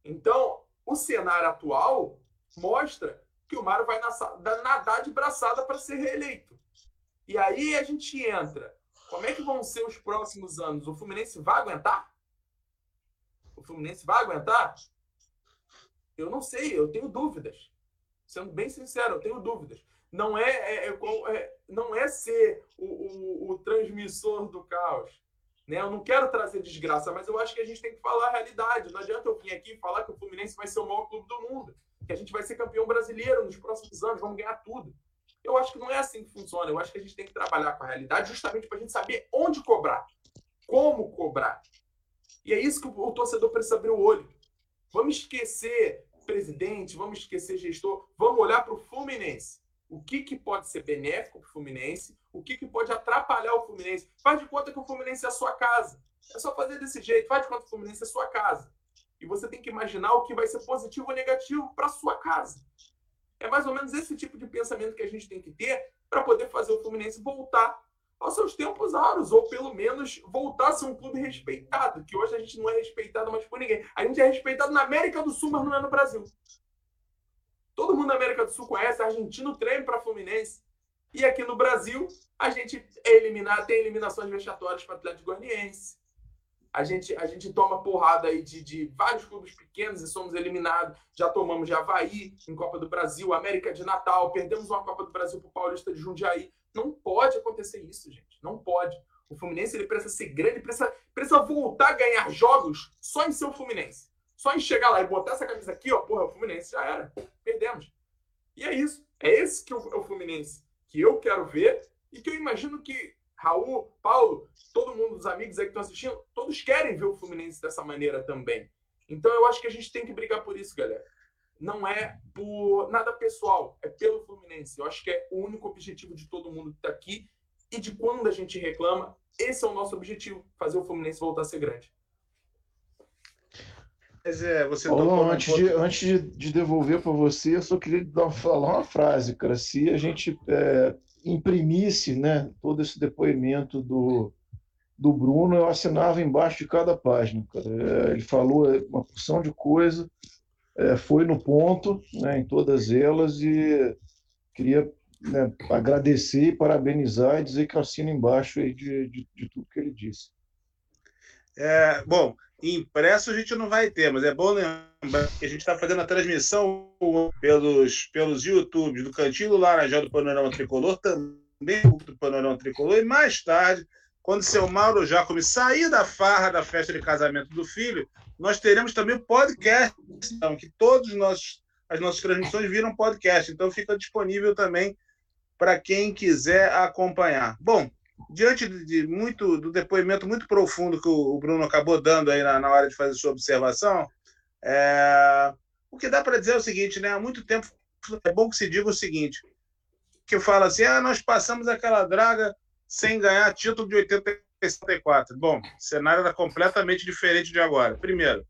Então, o cenário atual mostra que o Mário vai nadar de braçada para ser reeleito. E aí a gente entra. Como é que vão ser os próximos anos? O Fluminense vai aguentar? O Fluminense vai aguentar? Eu não sei, eu tenho dúvidas. Sendo bem sincero, eu tenho dúvidas. Não é, é, é, é não é ser o, o, o transmissor do caos. Né? Eu não quero trazer desgraça, mas eu acho que a gente tem que falar a realidade. Não adianta eu vir aqui e falar que o Fluminense vai ser o maior clube do mundo, que a gente vai ser campeão brasileiro nos próximos anos, vamos ganhar tudo. Eu acho que não é assim que funciona. Eu acho que a gente tem que trabalhar com a realidade justamente para a gente saber onde cobrar, como cobrar. E é isso que o torcedor precisa abrir o olho. Vamos esquecer presidente, vamos esquecer gestor, vamos olhar para o Fluminense o que, que pode ser benéfico para o Fluminense, o que, que pode atrapalhar o Fluminense. Faz de conta que o Fluminense é a sua casa. É só fazer desse jeito. Faz de conta que o Fluminense é a sua casa. E você tem que imaginar o que vai ser positivo ou negativo para a sua casa. É mais ou menos esse tipo de pensamento que a gente tem que ter para poder fazer o Fluminense voltar aos seus tempos auros, ou pelo menos voltar a ser um clube respeitado, que hoje a gente não é respeitado mais por ninguém. A gente é respeitado na América do Sul, mas não é no Brasil. Todo mundo na América do Sul conhece, argentino treina para Fluminense. E aqui no Brasil, a gente é eliminado, tem eliminações vexatórias para Atlético Goianiense. A gente, a gente toma porrada aí de, de vários clubes pequenos e somos eliminados. Já tomamos de Havaí em Copa do Brasil, América de Natal, perdemos uma Copa do Brasil para o Paulista de Jundiaí. Não pode acontecer isso, gente. Não pode. O Fluminense ele precisa ser grande, precisa, precisa voltar a ganhar jogos só em ser o Fluminense. Só em chegar lá e botar essa camisa aqui, ó, porra, o Fluminense já era. Perdemos. E é isso. É esse que é o Fluminense que eu quero ver e que eu imagino que Raul, Paulo, todo mundo, os amigos aí que estão assistindo, todos querem ver o Fluminense dessa maneira também. Então eu acho que a gente tem que brigar por isso, galera. Não é por nada pessoal, é pelo Fluminense. Eu acho que é o único objetivo de todo mundo que está aqui e de quando a gente reclama, esse é o nosso objetivo, fazer o Fluminense voltar a ser grande. Mas é, você Paulo, antes, de, antes de, de devolver para você, eu só queria dar, falar uma frase, cara. Se a gente é, imprimisse né, todo esse depoimento do, do Bruno, eu assinava embaixo de cada página. Cara. É, ele falou uma porção de coisa, é, foi no ponto né, em todas elas e queria né, agradecer, parabenizar e dizer que eu assino embaixo de, de, de tudo que ele disse. É, bom, impresso a gente não vai ter, mas é bom lembrar que a gente está fazendo a transmissão pelos, pelos YouTube do Cantinho Laranjal do Panorama Tricolor, também do Panorama Tricolor, e mais tarde, quando seu Mauro Jacome sair da farra da festa de casamento do filho, nós teremos também o podcast, então, que todos nós, as nossas transmissões viram podcast, então fica disponível também para quem quiser acompanhar. Bom, diante de muito do depoimento muito profundo que o Bruno acabou dando aí na, na hora de fazer sua observação, é, o que dá para dizer é o seguinte, né? Há muito tempo é bom que se diga o seguinte, que fala assim, ah, nós passamos aquela draga sem ganhar título de 84. Bom, o cenário era completamente diferente de agora. Primeiro,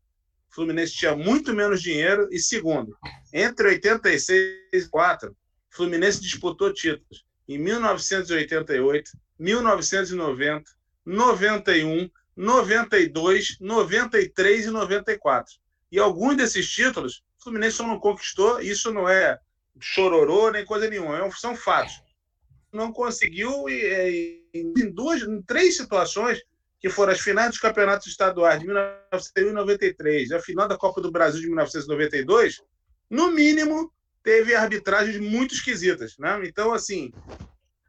o Fluminense tinha muito menos dinheiro e segundo, entre 86 e 4, Fluminense disputou títulos em 1988, 1990, 91, 92, 93 e 94. E alguns desses títulos, o Fluminense só não conquistou, isso não é chororô nem coisa nenhuma, é são fatos. Não conseguiu em, duas, em três situações, que foram as finais dos campeonatos estaduais de 1993 e a final da Copa do Brasil de 1992, no mínimo teve arbitragens muito esquisitas, né? Então, assim,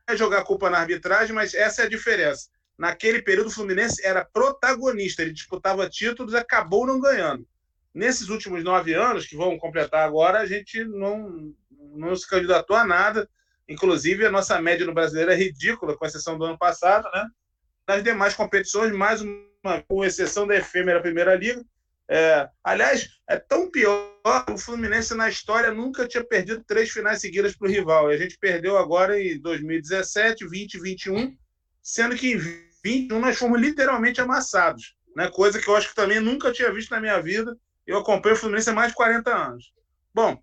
é jogar culpa na arbitragem, mas essa é a diferença. Naquele período, o Fluminense era protagonista, ele disputava títulos e acabou não ganhando. Nesses últimos nove anos, que vão completar agora, a gente não, não se candidatou a nada. Inclusive, a nossa média no brasileiro é ridícula, com exceção do ano passado, né? Nas demais competições, mais uma, com exceção da efêmera Primeira Liga, é, aliás, é tão pior. O Fluminense na história nunca tinha perdido três finais seguidas para o rival. E a gente perdeu agora em 2017, 20 e 21, sendo que em 21 nós fomos literalmente amassados. Né? Coisa que eu acho que também nunca tinha visto na minha vida. Eu acompanho o Fluminense há mais de 40 anos. Bom,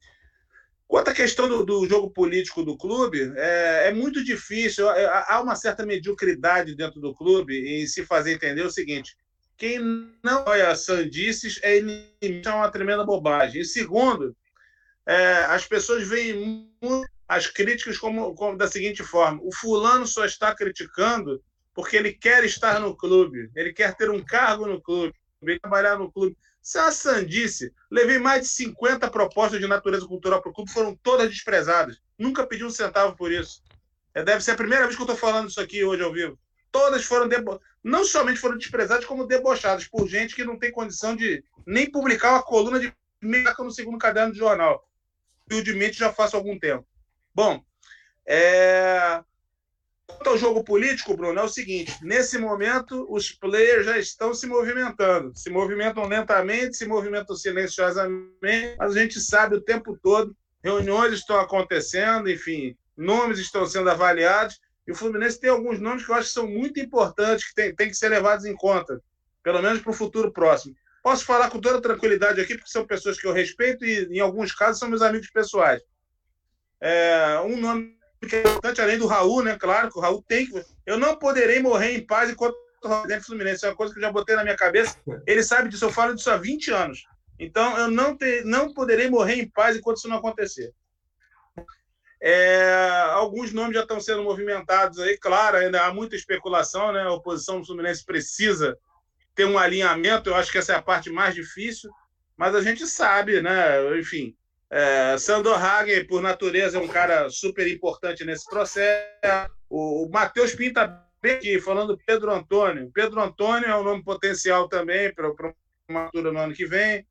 quanto à questão do, do jogo político do clube, é, é muito difícil. Há uma certa mediocridade dentro do clube em se fazer entender o seguinte: quem não apoia sandices é inimigo, é uma tremenda bobagem. E segundo, é, as pessoas veem as críticas como, como, da seguinte forma: o fulano só está criticando porque ele quer estar no clube, ele quer ter um cargo no clube, ele trabalhar no clube. Isso é uma sandice. Levei mais de 50 propostas de natureza cultural para o clube, foram todas desprezadas. Nunca pedi um centavo por isso. É, deve ser a primeira vez que eu estou falando isso aqui hoje ao vivo. Todas foram debo não somente foram desprezadas, como debochadas por gente que não tem condição de nem publicar uma coluna de meia no segundo caderno de jornal. Humildemente já faço algum tempo. Bom, é... quanto ao jogo político, Bruno, é o seguinte: nesse momento, os players já estão se movimentando. Se movimentam lentamente, se movimentam silenciosamente, mas a gente sabe o tempo todo. Reuniões estão acontecendo, enfim, nomes estão sendo avaliados e o Fluminense tem alguns nomes que eu acho que são muito importantes, que tem, tem que ser levados em conta, pelo menos para o futuro próximo. Posso falar com toda tranquilidade aqui, porque são pessoas que eu respeito e, em alguns casos, são meus amigos pessoais. É, um nome que é importante, além do Raul, né? Claro que o Raul tem que. Eu não poderei morrer em paz enquanto o do Fluminense. É uma coisa que eu já botei na minha cabeça. Ele sabe disso, eu falo disso há 20 anos. Então, eu não, ter, não poderei morrer em paz enquanto isso não acontecer. É, alguns nomes já estão sendo movimentados aí, claro, ainda há muita especulação, né? A oposição do Fluminense precisa ter um alinhamento, eu acho que essa é a parte mais difícil, mas a gente sabe, né? Enfim, é, Sandor Hagen, por natureza, é um cara super importante nesse processo. O, o Matheus Pinta bem aqui, falando Pedro Antônio. Pedro Antônio é um nome potencial também para uma altura no ano que vem.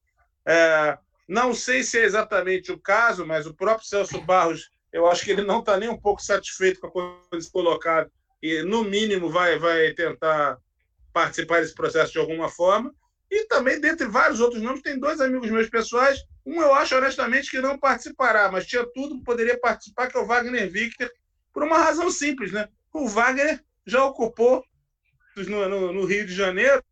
É, não sei se é exatamente o caso, mas o próprio Celso Barros eu acho que ele não está nem um pouco satisfeito com a coisa colocada e, no mínimo, vai, vai tentar participar desse processo de alguma forma. E também, dentre vários outros nomes, tem dois amigos meus pessoais. Um eu acho, honestamente, que não participará, mas tinha tudo, poderia participar, que é o Wagner Victor, por uma razão simples, né? O Wagner já ocupou no, no, no Rio de Janeiro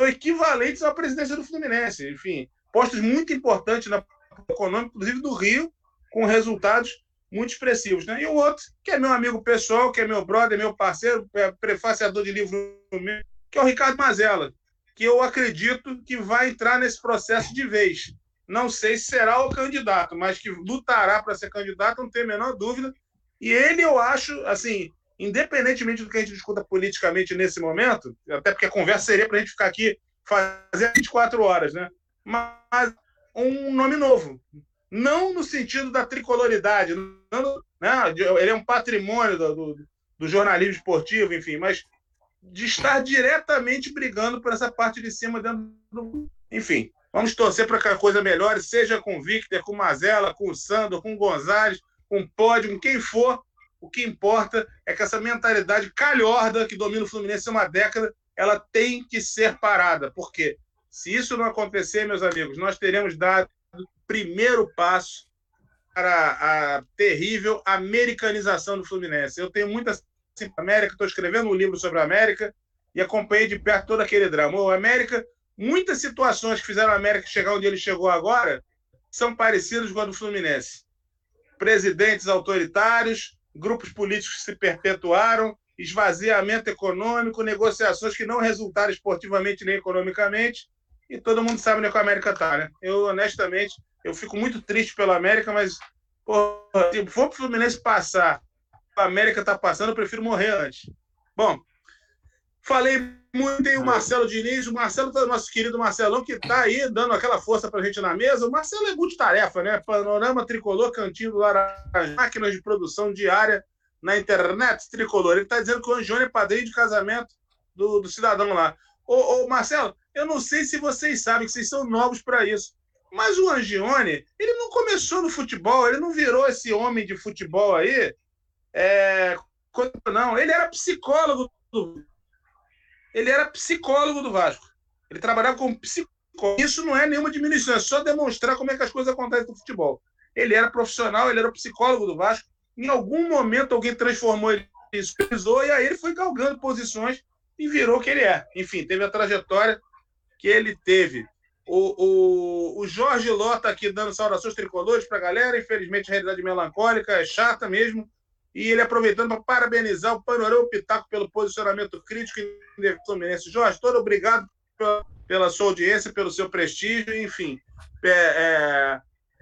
equivalentes à presidência do Fluminense. Enfim, postos muito importantes na econômica, inclusive do Rio, com resultados muito expressivos. Né? E o outro, que é meu amigo pessoal, que é meu brother, meu parceiro, é prefaciador de livro meu, que é o Ricardo Mazella, que eu acredito que vai entrar nesse processo de vez. Não sei se será o candidato, mas que lutará para ser candidato, não tem a menor dúvida. E ele, eu acho, assim, independentemente do que a gente discuta politicamente nesse momento, até porque a conversa seria para a gente ficar aqui fazer 24 horas, né? Mas um nome novo. Não no sentido da tricoloridade, não, né? ele é um patrimônio do, do, do jornalismo esportivo, enfim, mas de estar diretamente brigando por essa parte de cima dentro do. Enfim, vamos torcer para que a coisa melhore, seja com Victor, com o Mazella, com Sandro, com Gonzalez, com Pódio, com quem for. O que importa é que essa mentalidade calhorda que domina o Fluminense há uma década, ela tem que ser parada. Porque se isso não acontecer, meus amigos, nós teremos dado o primeiro passo para a terrível americanização do Fluminense. Eu tenho muita América, estou escrevendo um livro sobre a América e acompanhei de perto todo aquele drama. O América, muitas situações que fizeram a América chegar onde ele chegou agora são parecidas com a do Fluminense. Presidentes autoritários, grupos políticos que se perpetuaram, esvaziamento econômico, negociações que não resultaram esportivamente nem economicamente, e todo mundo sabe onde é que a América está, né? Eu, honestamente, eu fico muito triste pela América, mas porra, se for para o Fluminense passar a América está passando, eu prefiro morrer antes. Bom, falei muito em o Marcelo Diniz, o Marcelo, nosso querido Marcelão, que está aí dando aquela força para a gente na mesa. O Marcelo é multitarefa, né? Panorama Tricolor, Cantinho do Laranja, máquinas de produção diária na internet tricolor. Ele está dizendo que o Angione é padrinho de casamento do, do cidadão lá. Ô, ô, Marcelo, eu não sei se vocês sabem que vocês são novos para isso. Mas o Angione, ele não começou no futebol, ele não virou esse homem de futebol aí é, não, ele era psicólogo do ele era psicólogo do Vasco. Ele trabalhava como psicólogo. Isso não é nenhuma diminuição, é só demonstrar como é que as coisas acontecem no futebol. Ele era profissional, ele era psicólogo do Vasco. Em algum momento alguém transformou ele isso, e aí ele foi galgando posições e virou o que ele é. Enfim, teve a trajetória que ele teve. O, o, o Jorge Lota aqui dando saudações tricolores para a galera. Infelizmente, a realidade melancólica é chata mesmo e ele aproveitando para parabenizar o Panorama Pitaco pelo posicionamento crítico em Fluminense. Jorge, todo obrigado pela, sua audiência, pelo seu prestígio, enfim. É, é,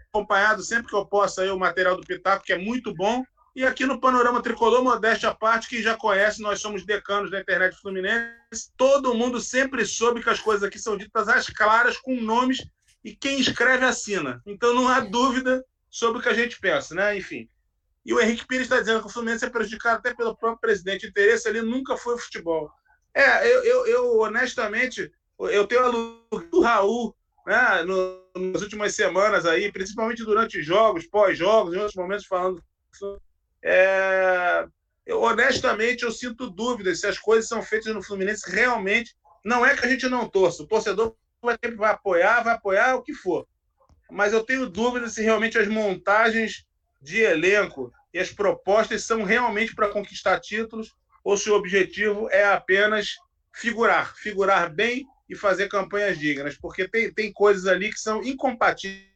acompanhado sempre que eu possa aí o material do Pitaco, que é muito bom. E aqui no Panorama Tricolor, modéstia à parte, que já conhece, nós somos decanos da internet fluminense. Todo mundo sempre soube que as coisas aqui são ditas às claras, com nomes, e quem escreve assina. Então não há dúvida sobre o que a gente pensa, né? Enfim. E o Henrique Pires está dizendo que o Fluminense é prejudicado até pelo próprio presidente. O interesse ali nunca foi o futebol. É, eu, eu, eu honestamente, eu tenho a do Raul né, no, nas últimas semanas aí, principalmente durante jogos, pós-jogos, em outros momentos falando. É, eu, honestamente, eu sinto dúvidas se as coisas são feitas no Fluminense realmente. Não é que a gente não torça, o torcedor vai, vai apoiar, vai apoiar o que for. Mas eu tenho dúvidas se realmente as montagens de elenco e as propostas são realmente para conquistar títulos ou se o objetivo é apenas figurar, figurar bem e fazer campanhas dignas, porque tem, tem coisas ali que são incompatíveis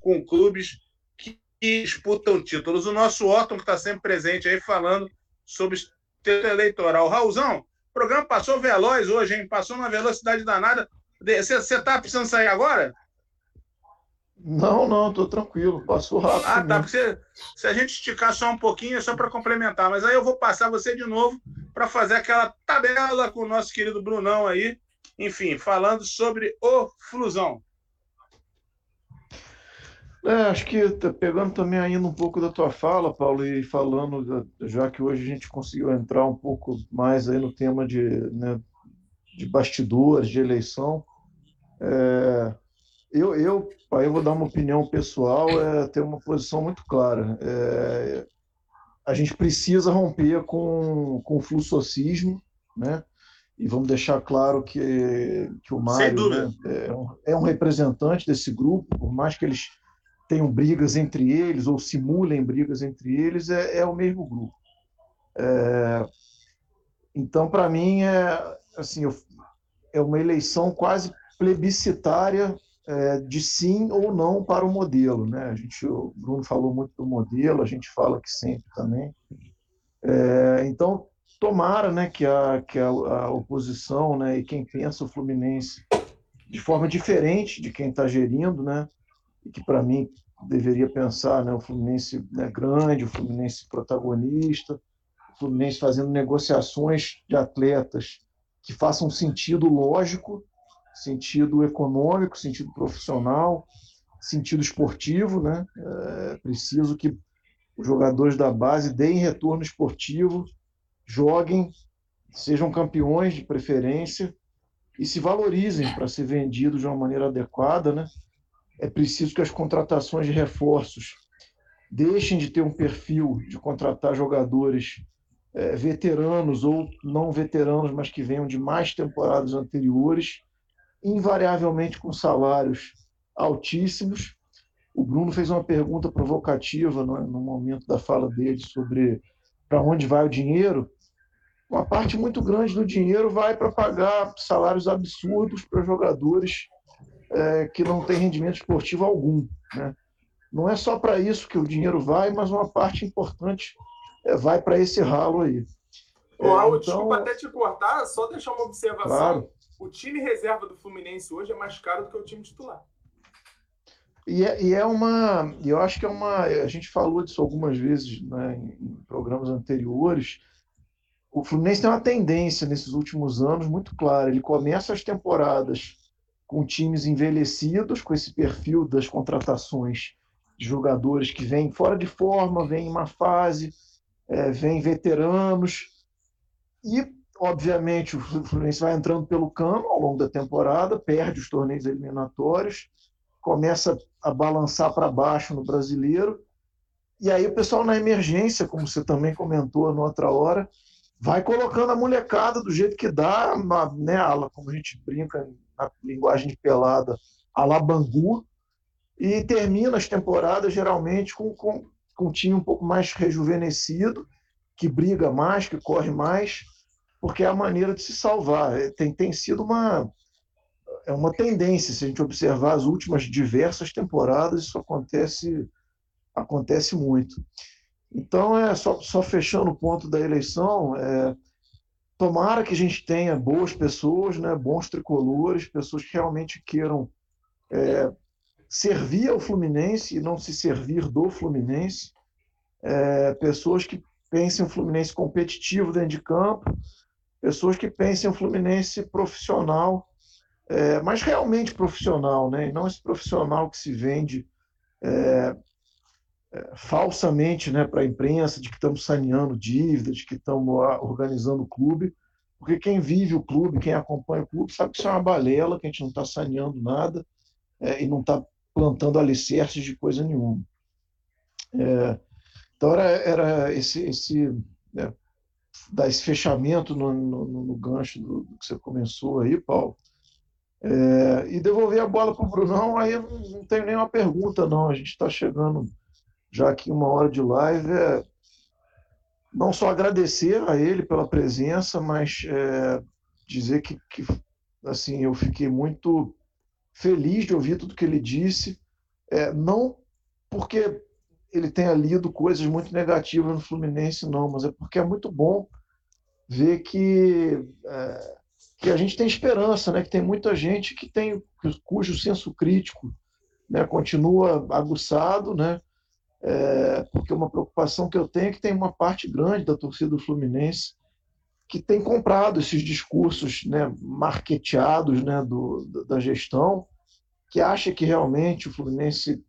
com clubes que, disputam títulos. O nosso Otton, que está sempre presente aí, falando sobre eleitoral. Raulzão, o programa passou veloz hoje, hein? Passou uma velocidade danada. Você está precisando sair agora? Não, não, tô tranquilo, passou rápido. Ah, tá, porque se a gente esticar só um pouquinho é só para complementar, mas aí eu vou passar você de novo para fazer aquela tabela com o nosso querido Brunão aí, enfim, falando sobre o Flusão. É, acho que tá pegando também ainda um pouco da tua fala, Paulo, e falando, já que hoje a gente conseguiu entrar um pouco mais aí no tema de, né, de bastidores, de eleição, é, eu, eu, eu vou dar uma opinião pessoal, é ter uma posição muito clara. É, a gente precisa romper com, com o fluxocismo, né? E vamos deixar claro que, que o Mário né, é, um, é um representante desse grupo, por mais que eles tenham brigas entre eles ou simulem brigas entre eles, é, é o mesmo grupo. É, então, para mim, é, assim, é uma eleição quase plebiscitária é, de sim ou não para o modelo. Né? A gente, o Bruno falou muito do modelo, a gente fala que sempre também. É, então, tomara né, que, a, que a, a, oposição né, e quem pensa o Fluminense de forma diferente de quem está gerindo, né, e que para mim deveria pensar né, o Fluminense né, grande, o Fluminense protagonista, o Fluminense fazendo negociações de atletas que façam sentido lógico sentido econômico, sentido profissional, sentido esportivo, né? É preciso que os jogadores da base deem retorno esportivo, joguem, sejam campeões de preferência e se valorizem para ser vendidos de uma maneira adequada, né? É preciso que as contratações de reforços deixem de ter um perfil de contratar jogadores é, veteranos ou não veteranos, mas que venham de mais temporadas anteriores, invariavelmente com salários altíssimos. O Bruno fez uma pergunta provocativa no, no momento da fala dele sobre para onde vai o dinheiro. Uma parte muito grande do dinheiro vai para pagar salários absurdos para jogadores é, que não têm rendimento esportivo algum. Né? Não é só para isso que o dinheiro vai, mas uma parte importante é, vai para esse ralo aí. Ô, é, então... desculpa até te cortar, só deixar uma observação. Claro. O time reserva do Fluminense hoje é mais caro do que o time titular. E é, e é uma. Eu acho que é uma. A gente falou disso algumas vezes né, em programas anteriores. O Fluminense tem uma tendência nesses últimos anos muito clara. Ele começa as temporadas com times envelhecidos, com esse perfil das contratações de jogadores que vêm fora de forma, vêm em uma fase, é, vêm veteranos. E, obviamente, o Fluminense vai entrando pelo cano ao longo da temporada, perde os torneios eliminatórios, começa a balançar para baixo no brasileiro. E aí o pessoal na emergência, como você também comentou na outra hora, vai colocando a molecada do jeito que dá, né, como a gente brinca na linguagem de pelada, a la Bangu, e termina as temporadas geralmente com, com, com um time um pouco mais rejuvenescido, que briga mais, que corre mais, porque é a maneira de se salvar. É, tem, tem sido uma, é uma tendência, se a gente observar as últimas diversas temporadas, isso acontece, acontece muito. Então, é só, só fechando o ponto da eleição, é, tomara que a gente tenha boas pessoas, né, bons tricolores, pessoas que realmente queiram é, servir ao Fluminense e não se servir do Fluminense. É, pessoas que pensem o Fluminense competitivo dentro de campo, pessoas que pensem o Fluminense profissional, é, mas realmente profissional, né? e não esse profissional que se vende é, é falsamente né, para a imprensa de que estamos saneando dívidas, de que estamos organizando o clube, porque quem vive o clube, quem acompanha o clube, sabe que isso é uma balela, que a gente não está saneando nada é, e não está plantando alicerces de coisa nenhuma. É, então, era, era esse, esse né, dar esse fechamento no, no, no gancho do, do, que você começou aí, Paulo, é, e devolver a bola para o Brunão, aí eu não tenho nenhuma pergunta, não. A gente está chegando já aqui uma hora de live. É, não só agradecer a ele pela presença, mas é, dizer que, que assim eu fiquei muito feliz de ouvir tudo que ele disse, é, não porque ele tenha lido coisas muito negativas no Fluminense, não, mas é porque é muito bom ver que, é, que a gente tem esperança, né? que tem muita gente que tem cujo senso crítico né, continua aguçado, né? É, porque uma preocupação que eu tenho é que tem uma parte grande da torcida do Fluminense que tem comprado esses discursos né, marketeados né, do, da gestão, que acha que realmente o Fluminense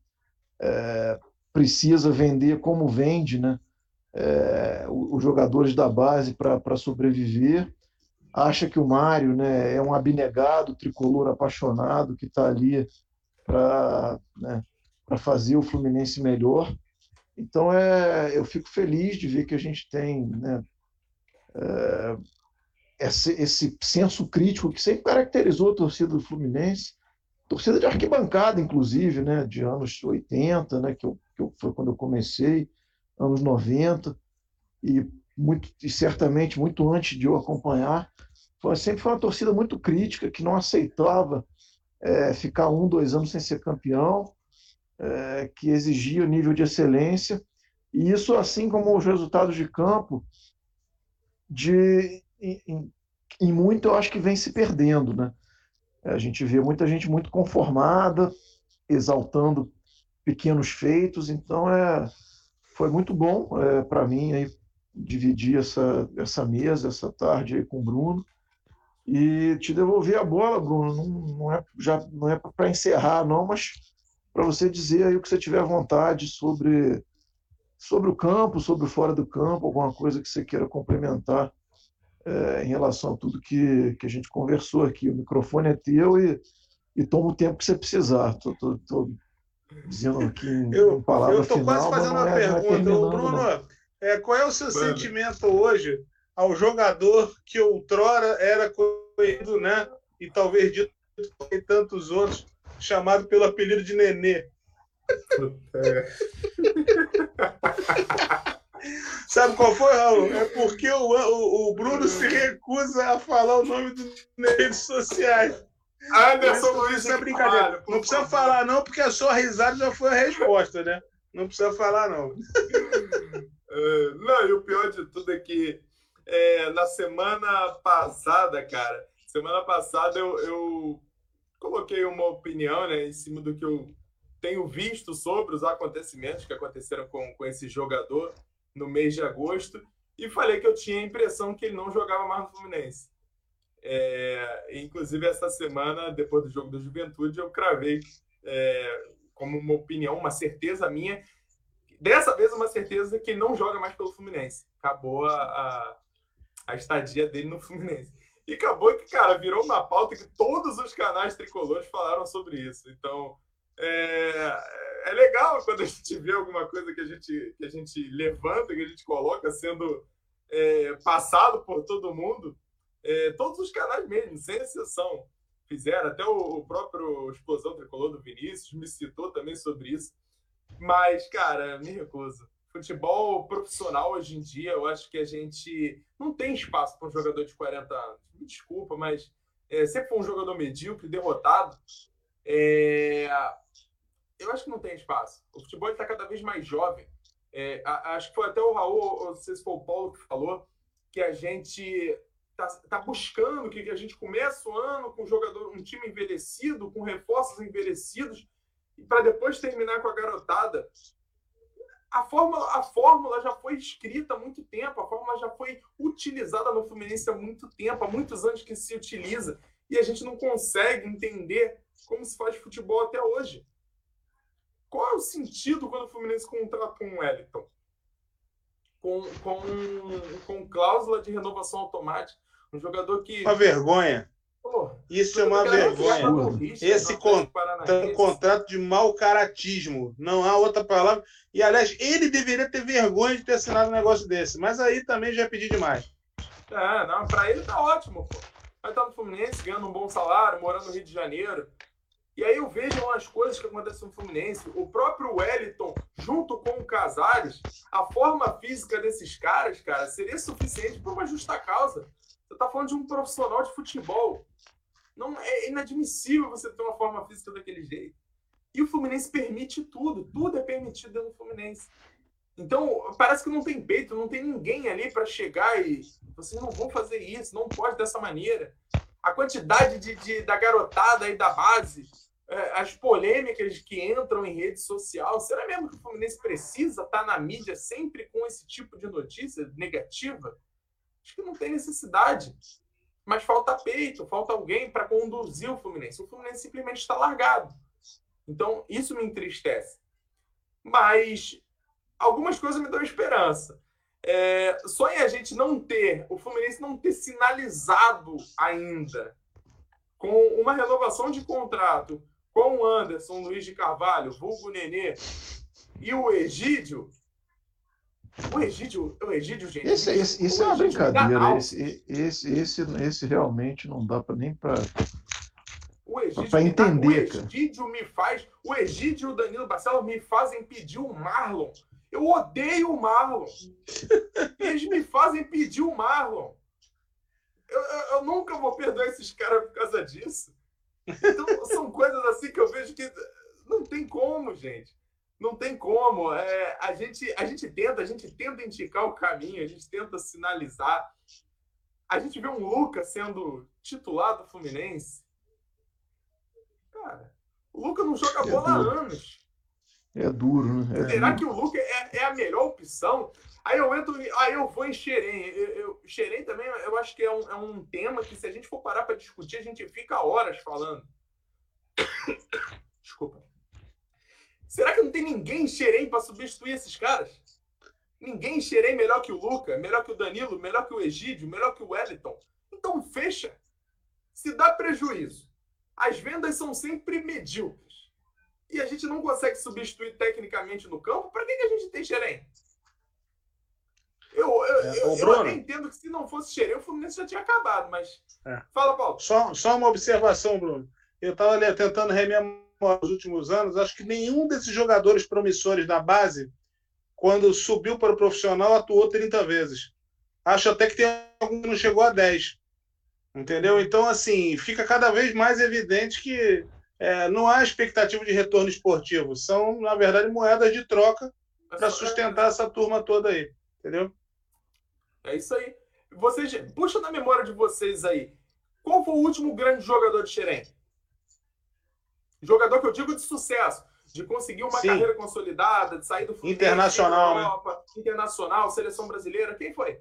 é, precisa vender como vende né, é, os jogadores da base para sobreviver, acha que o Mário né, é um abnegado, tricolor apaixonado que está ali para né, fazer o Fluminense melhor. Então é, eu fico feliz de ver que a gente tem né, é, esse, esse senso crítico que sempre caracterizou a torcida do Fluminense, torcida de arquibancada, inclusive, né, de anos 80, né, que, eu, que eu, foi quando eu comecei, anos 90, e, muito, e certamente muito antes de eu acompanhar, foi, sempre foi uma torcida muito crítica, que não aceitava é, ficar um, dois anos sem ser campeão, é, que exigia o nível de excelência, e isso, assim como os resultados de campo, de, em, em muito eu acho que vem se perdendo, né? A gente vê muita gente muito conformada, exaltando pequenos feitos, então é, foi muito bom é, para mim aí, dividir essa, essa mesa, essa tarde aí com o Bruno. e te devolver a bola, Bruno. Não, não é, já, não é para encerrar, não, mas para você dizer aí o que você tiver vontade sobre, sobre o campo, sobre o fora do campo, alguma coisa que você queira complementar é, em relação a tudo que, que a gente conversou aqui. O microfone é teu e, e toma o tempo que você precisar. Tô, tô, tô dizendo aqui em, eu, em palavra Eu estou quase fazendo uma é, é pergunta. É Bruno, é, qual é o seu Mano. sentimento hoje ao jogador que outrora era conhecido, né? E talvez dito por tantos outros, chamado pelo apelido de Nenê. (laughs) (laughs) Sabe qual foi, Raul? É porque o, o, o, Bruno se recusa a falar o nome do nas redes sociais. Anderson Luiz é brincadeira. Não precisa falar, não, porque a sua risada já foi a resposta, né? Não precisa falar, não. (laughs) É, não, e o pior de tudo é que é, na semana passada, cara, semana passada eu, eu coloquei uma opinião né, em cima do que eu tenho visto sobre os acontecimentos que aconteceram com, com esse jogador no mês de agosto e falei que eu tinha a impressão que ele não jogava mais no Fluminense. É, inclusive, essa semana, depois do jogo da Juventude, eu cravei é, como uma opinião, uma certeza minha. Dessa vez, uma certeza que ele não joga mais pelo Fluminense. Acabou a, a, a estadia dele no Fluminense. E acabou que, cara, virou uma pauta que todos os canais tricolores falaram sobre isso. Então, é, é legal quando a gente vê alguma coisa que a gente, que a gente levanta, que a gente coloca sendo é, passado por todo mundo. É, todos os canais mesmo, sem exceção, fizeram. Até o, o próprio Explosão Tricolor do Vinícius me citou também sobre isso. Mas, cara, me recuso. Futebol profissional hoje em dia, eu acho que a gente não tem espaço para um jogador de 40 anos. Me desculpa, mas é, sempre foi um jogador medíocre, derrotado. É, eu acho que não tem espaço. O futebol está cada vez mais jovem. É, acho que foi até o Raul, ou se foi o Paulo que falou, que a gente está tá buscando que a gente comece o ano com um jogador, um time envelhecido, com reforços envelhecidos, e para depois terminar com a garotada. A fórmula, a fórmula já foi escrita há muito tempo, a fórmula já foi utilizada no Fluminense há muito tempo, há muitos anos que se utiliza, e a gente não consegue entender como se faz futebol até hoje. Qual é o sentido quando o Fluminense contrata um Wellington? Com, com, com cláusula de renovação automática. Um jogador que. Uma vergonha. Pô, Isso é uma vergonha. Esse contrato é um contrato de mau caratismo. Não há outra palavra. E, aliás, ele deveria ter vergonha de ter assinado um negócio desse. Mas aí também já é pedir demais. É, não, pra ele tá ótimo, pô. Vai estar no Fluminense, ganhando um bom salário, morando no Rio de Janeiro. E aí eu vejo as coisas que acontecem no Fluminense. O próprio Wellington, junto com o Casares, a forma física desses caras, cara, seria suficiente para uma justa causa. Você está falando de um profissional de futebol. Não é inadmissível você ter uma forma física daquele jeito. E o Fluminense permite tudo, tudo é permitido dentro do Fluminense. Então, parece que não tem peito, não tem ninguém ali para chegar e vocês não vão fazer isso, não pode dessa maneira. A quantidade de, de da garotada aí da base é, as polêmicas que entram em rede social. Será mesmo que o Fluminense precisa estar na mídia sempre com esse tipo de notícia negativa? Acho que não tem necessidade. Mas falta peito, falta alguém para conduzir o Fluminense. O Fluminense simplesmente está largado. Então, isso me entristece. Mas algumas coisas me dão esperança. É, só em a gente não ter, o Fluminense não ter sinalizado ainda com uma renovação de contrato com o Anderson Luiz de Carvalho, vulgo Nenê, e o Egídio. O Egídio, o Egídio, gente. Esse, esse, esse é uma brincadeira. Esse, esse, esse, esse realmente não dá para nem para. Para entender. O Egídio me faz. O Egídio e o Danilo Barcelos me fazem pedir o Marlon. Eu odeio o Marlon. Eles me fazem pedir o Marlon. Eu, eu, eu nunca vou perdoar esses caras por causa disso. Então, são coisas assim que eu vejo que não tem como, gente. Não tem como. É, a, gente, a gente tenta, a gente tenta indicar o caminho, a gente tenta sinalizar. A gente vê um Lucas sendo titular do Fluminense. Cara, o Lucas não joga bola há anos. É duro, né? É Será duro. que o Luca é, é, a melhor opção? Aí eu entro, aí eu vou em Xerém. Eu, eu, Xerém também, eu acho que é um, é um tema que, se a gente for parar para discutir, a gente fica horas falando. Desculpa. Será que não tem ninguém em Xerém para substituir esses caras? Ninguém em Xerém melhor que o Luca, melhor que o Danilo, melhor que o Egídio, melhor que o Wellington. Então fecha. Se dá prejuízo, as vendas são sempre medíocres. E a gente não consegue substituir tecnicamente no campo, para que, que a gente tem Xerém? Eu, eu, é, eu, eu até entendo que se não fosse Xerém, o Fluminense já tinha acabado, mas. É. Fala, Paulo. Só, só uma observação, Bruno. Eu estava tentando rememorar os últimos anos, acho que nenhum desses jogadores promissores da base, quando subiu para o profissional, atuou 30 vezes. Acho até que tem algum que não chegou a 10. Entendeu? Então, assim, fica cada vez mais evidente que é, não há expectativa de retorno esportivo. São, na verdade, moedas de troca para sustentar essa turma toda aí. Entendeu? É isso aí. Vocês, puxa na memória de vocês aí. Qual foi o último grande jogador de Xerém? Jogador que eu digo de sucesso, de conseguir uma Sim. carreira consolidada, de sair do Fluminense, internacional, né? Europa, né? internacional, seleção brasileira. Quem foi?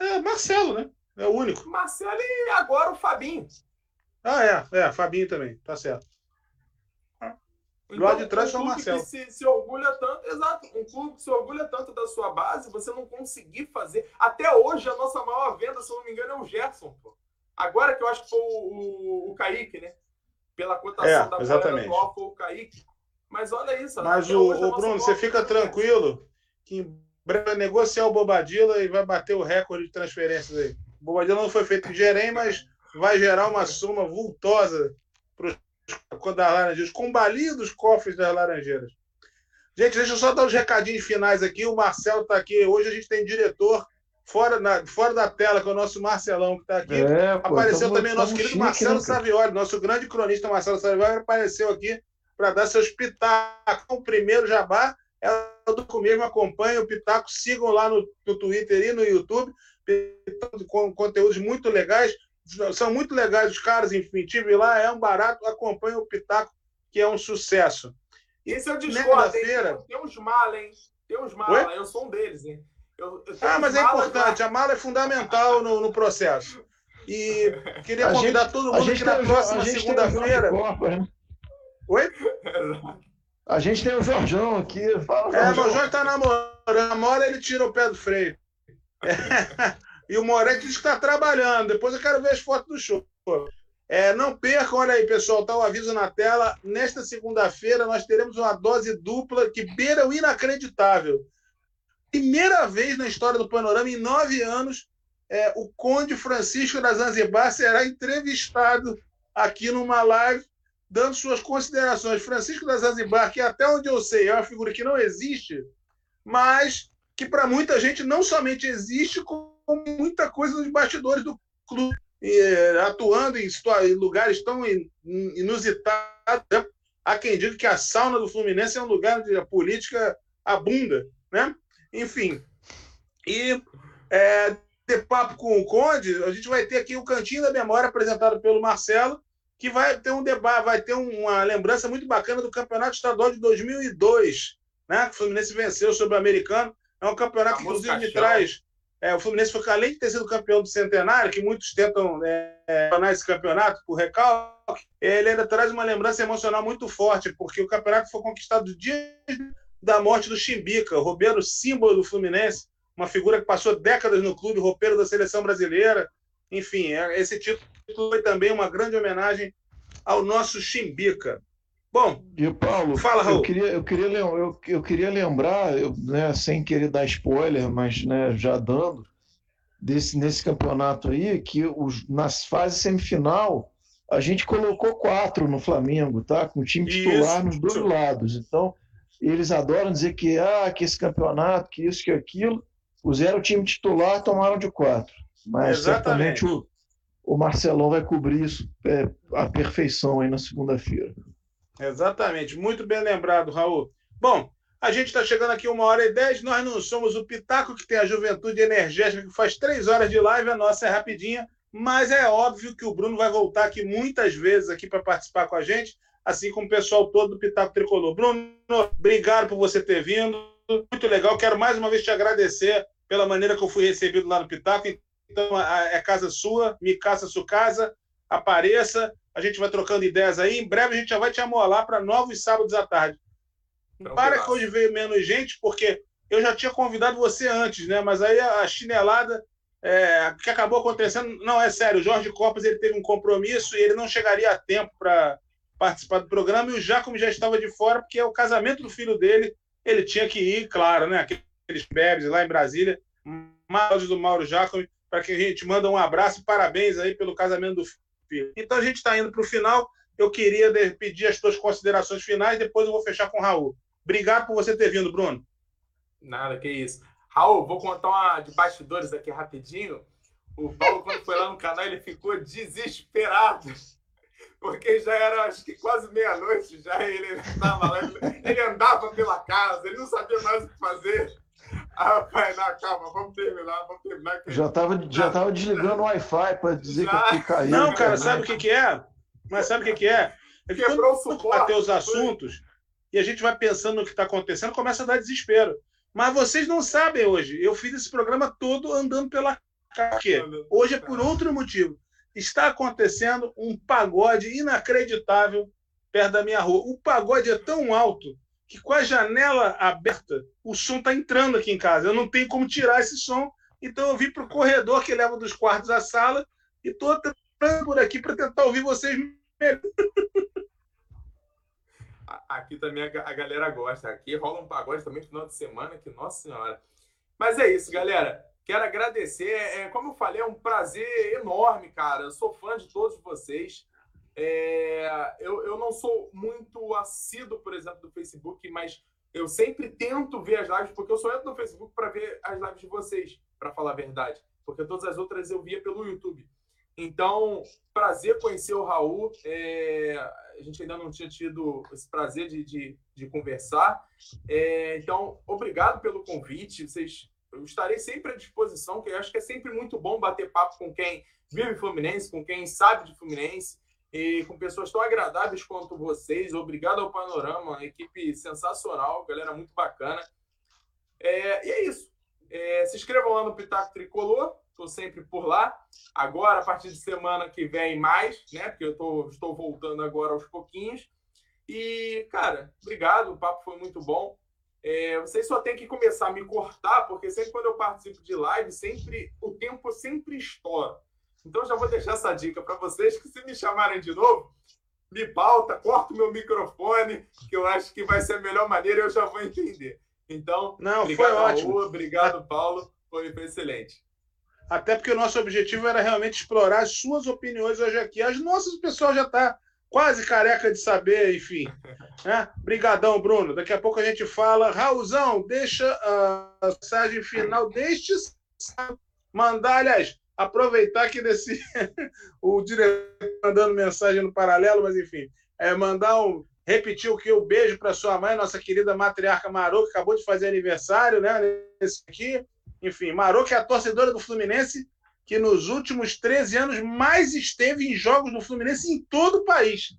É Marcelo, né? É o único. Marcelo e agora o Fabinho. Ah, é, é, Fabinho também, tá certo. Então, lá de trás um é o Marcelo. Que se, se orgulha tanto, exato, um clube que se orgulha tanto da sua base, você não conseguir fazer. Até hoje, a nossa maior venda, se eu não me engano, é o Gerson. Pô. Agora que eu acho que foi o, o, o Kaique, né? Pela cotação é, da exatamente. atual, foi o Kaique. Mas olha isso. Mas o, o Bruno, você fica tranquilo que em breve negociar o Bobadilla e vai bater o recorde de transferências aí. O Bobadilla não foi feito em Jerém, mas vai gerar uma soma vultosa para os Laranjeiras, combalidos cofres das Laranjeiras. Gente, deixa eu só dar os recadinhos finais aqui. O Marcelo está aqui. Hoje a gente tem diretor fora, na, fora da tela, que é o nosso Marcelão, que está aqui. É, pô, apareceu também o nosso querido chique, Marcelo né, Savioli, nosso grande cronista Marcelo Savioli, apareceu aqui para dar seus pitacos. O primeiro jabá é do mesmo, acompanha o Pitaco, sigam lá no, no Twitter e no YouTube, com conteúdos muito legais são muito legais os caras, enfim, tive lá, é um barato, acompanha o Pitaco, que é um sucesso. Esse é o discordo, feira tem uns malas, hein? Tem uns malas, eu sou um deles, hein? Eu, eu ah, mas é importante, a mala é fundamental no, no processo. E queria a convidar gente, todo mundo que na próxima segunda-feira. Né? Oi? A gente tem o Jorjão aqui. Fala, é, o Jorjão está namorando. Namora, ele tira o pé do freio. É. (laughs) E o Moretti diz que está trabalhando. Depois eu quero ver as fotos do show. É, não percam, olha aí, pessoal, está o aviso na tela. Nesta segunda-feira nós teremos uma dose dupla que beira o inacreditável. Primeira vez na história do Panorama, em nove anos, é, o Conde Francisco da Zanzibar será entrevistado aqui numa live, dando suas considerações. Francisco da Zanzibar, que até onde eu sei é uma figura que não existe, mas que para muita gente não somente existe, como muita coisa nos bastidores do clube, eh, atuando em, em, lugares tão inusitados. Né? Há quem diga que a sauna do Fluminense é um lugar onde a política abunda. Né? Enfim. E é, ter papo com o Conde, a gente vai ter aqui o Cantinho da Memória apresentado pelo Marcelo, que vai ter um debate, vai ter uma lembrança muito bacana do Campeonato Estadual de 2002, né? Que o Fluminense venceu sobre o Americano. É um campeonato que, inclusive, me traz é, o Fluminense foi, além de ter sido campeão do Centenário, que muitos tentam é, tornar esse campeonato por recalque, ele ainda traz uma lembrança emocional muito forte, porque o campeonato foi conquistado dia da morte do Chimbica, o roubeiro símbolo do Fluminense, uma figura que passou décadas no clube, roupeiro da seleção brasileira. Enfim, é, esse título foi também uma grande homenagem ao nosso Chimbica. Bom, e Paulo, fala, Raul. Eu queria, eu queria, eu, eu queria lembrar, eu, né, sem querer dar spoiler, mas né, já dando, desse, nesse campeonato aí, que os, nas fases semifinal a gente colocou quatro no Flamengo, tá? Com o time titular isso. nos dois lados. Então, eles adoram dizer que, ah, que esse campeonato, que isso, que aquilo. Puseram o time titular, tomaram de quatro. Mas Exatamente. certamente o, o Marcelão vai cobrir isso é, à perfeição aí na segunda-feira. Exatamente, muito bem lembrado, Raul. Bom, a gente está chegando aqui uma hora e dez, nós não somos o Pitaco, que tem a juventude energética, que faz três horas de live, a nossa é rapidinha, mas é óbvio que o Bruno vai voltar aqui muitas vezes aqui para participar com a gente. assim como o pessoal todo do Pitaco Tricolor. Bruno, obrigado por você ter vindo. Muito legal. Quero mais uma vez te agradecer pela maneira que eu fui recebido lá no Pitaco. Então, é casa sua, me caça sua casa, apareça, a gente vai trocando ideias aí. Em breve a gente já vai te amolar para novos sábados à tarde. Então, Para que hoje veio menos gente, porque eu já tinha convidado você antes, né? Mas aí a chinelada é, que acabou acontecendo, não é sério. O Jorge Copas ele teve um compromisso e ele não chegaria a tempo para participar do programa. E o Jacome já estava de fora porque é o casamento do filho dele. Ele tinha que ir, claro, né? Aqueles bebes lá em Brasília. Mauro do Mauro Jacome, para que a gente manda um abraço e parabéns aí pelo casamento do filho. Então a gente está indo para o final. Eu queria pedir as suas considerações finais, depois eu vou fechar com o Raul. Obrigado por você ter vindo, Bruno. Nada, que isso. Raul, vou contar uma de bastidores aqui rapidinho. O Paulo, quando foi lá no canal, ele ficou desesperado. (laughs) Porque já era, acho que quase meia-noite, já ele estava lá, ele andava pela casa, ele não sabia mais o que fazer. Ah, pai, não, calma, vamos terminar, vamos terminar. Já estava já tava desligando o Wi-Fi para dizer já... que caiu. Não, cara, sabe o que, que é? Mas sabe o que, que é? É que Quebrou quando o suporte, bater os assuntos, e a gente vai pensando no que está acontecendo, começa a dar desespero. Mas vocês não sabem hoje. Eu fiz esse programa todo andando pela casa. Hoje é por outro motivo. Está acontecendo um pagode inacreditável perto da minha rua. O pagode é tão alto que com a janela aberta, o som está entrando aqui em casa. Eu não tenho como tirar esse som. Então eu vim para o corredor que leva dos quartos à sala e estou entrando por aqui para tentar ouvir vocês melhor. aqui também a, a galera gosta. Aqui rola um pagode também no final de semana, que nossa senhora. Mas é isso, galera. Quero agradecer. É, é, como eu falei, é um prazer enorme, cara. Eu sou fã de todos vocês. É, eu, eu não sou muito assíduo, por exemplo, do Facebook, mas eu sempre tento ver as lives, porque eu só entro no Facebook para ver as lives de vocês, para falar a verdade. Porque todas as outras eu via pelo YouTube. Então, prazer conhecer o Raul. É, a gente ainda não tinha tido esse prazer de, de, de conversar. É, então, obrigado pelo convite. Vocês, eu estarei sempre à disposição, que eu acho que é sempre muito bom bater papo com quem vive Fluminense, com quem sabe de Fluminense e com pessoas tão agradáveis quanto vocês. Obrigado ao Panorama, equipe sensacional, galera muito bacana. É, e é isso. É, se inscrevam lá no Pitaco Tricolor estou sempre por lá. Agora, a partir de semana que vem, mais, né? Porque eu tô, estou voltando agora aos pouquinhos. E, cara, obrigado, o papo foi muito bom. É, vocês só tem que começar a me cortar, porque sempre quando eu participo de live, sempre o tempo sempre estoura. Então já vou deixar essa dica para vocês que se me chamarem de novo, me pauta, corta o meu microfone, que eu acho que vai ser a melhor maneira eu já vou entender. Então, Não, obrigado, foi ótimo. Raul, obrigado, Paulo. Foi, excelente até porque o nosso objetivo era realmente explorar as suas opiniões hoje aqui. As nossas o pessoal já está quase careca de saber, enfim. (laughs) Né? Brigadão, Bruno. Daqui a pouco a gente fala. Raulzão, deixa a mensagem final deste mandar, aliás, aproveitar que desse (laughs) o diretor mandando mensagem no paralelo, mas enfim, é mandar um repetir o que o beijo para sua mãe, nossa querida matriarca Marô, que acabou de fazer aniversário, né? Nesse aqui. Enfim, Marô, que é a torcedora do Fluminense, que nos últimos 13 anos mais esteve em jogos do Fluminense em todo o país.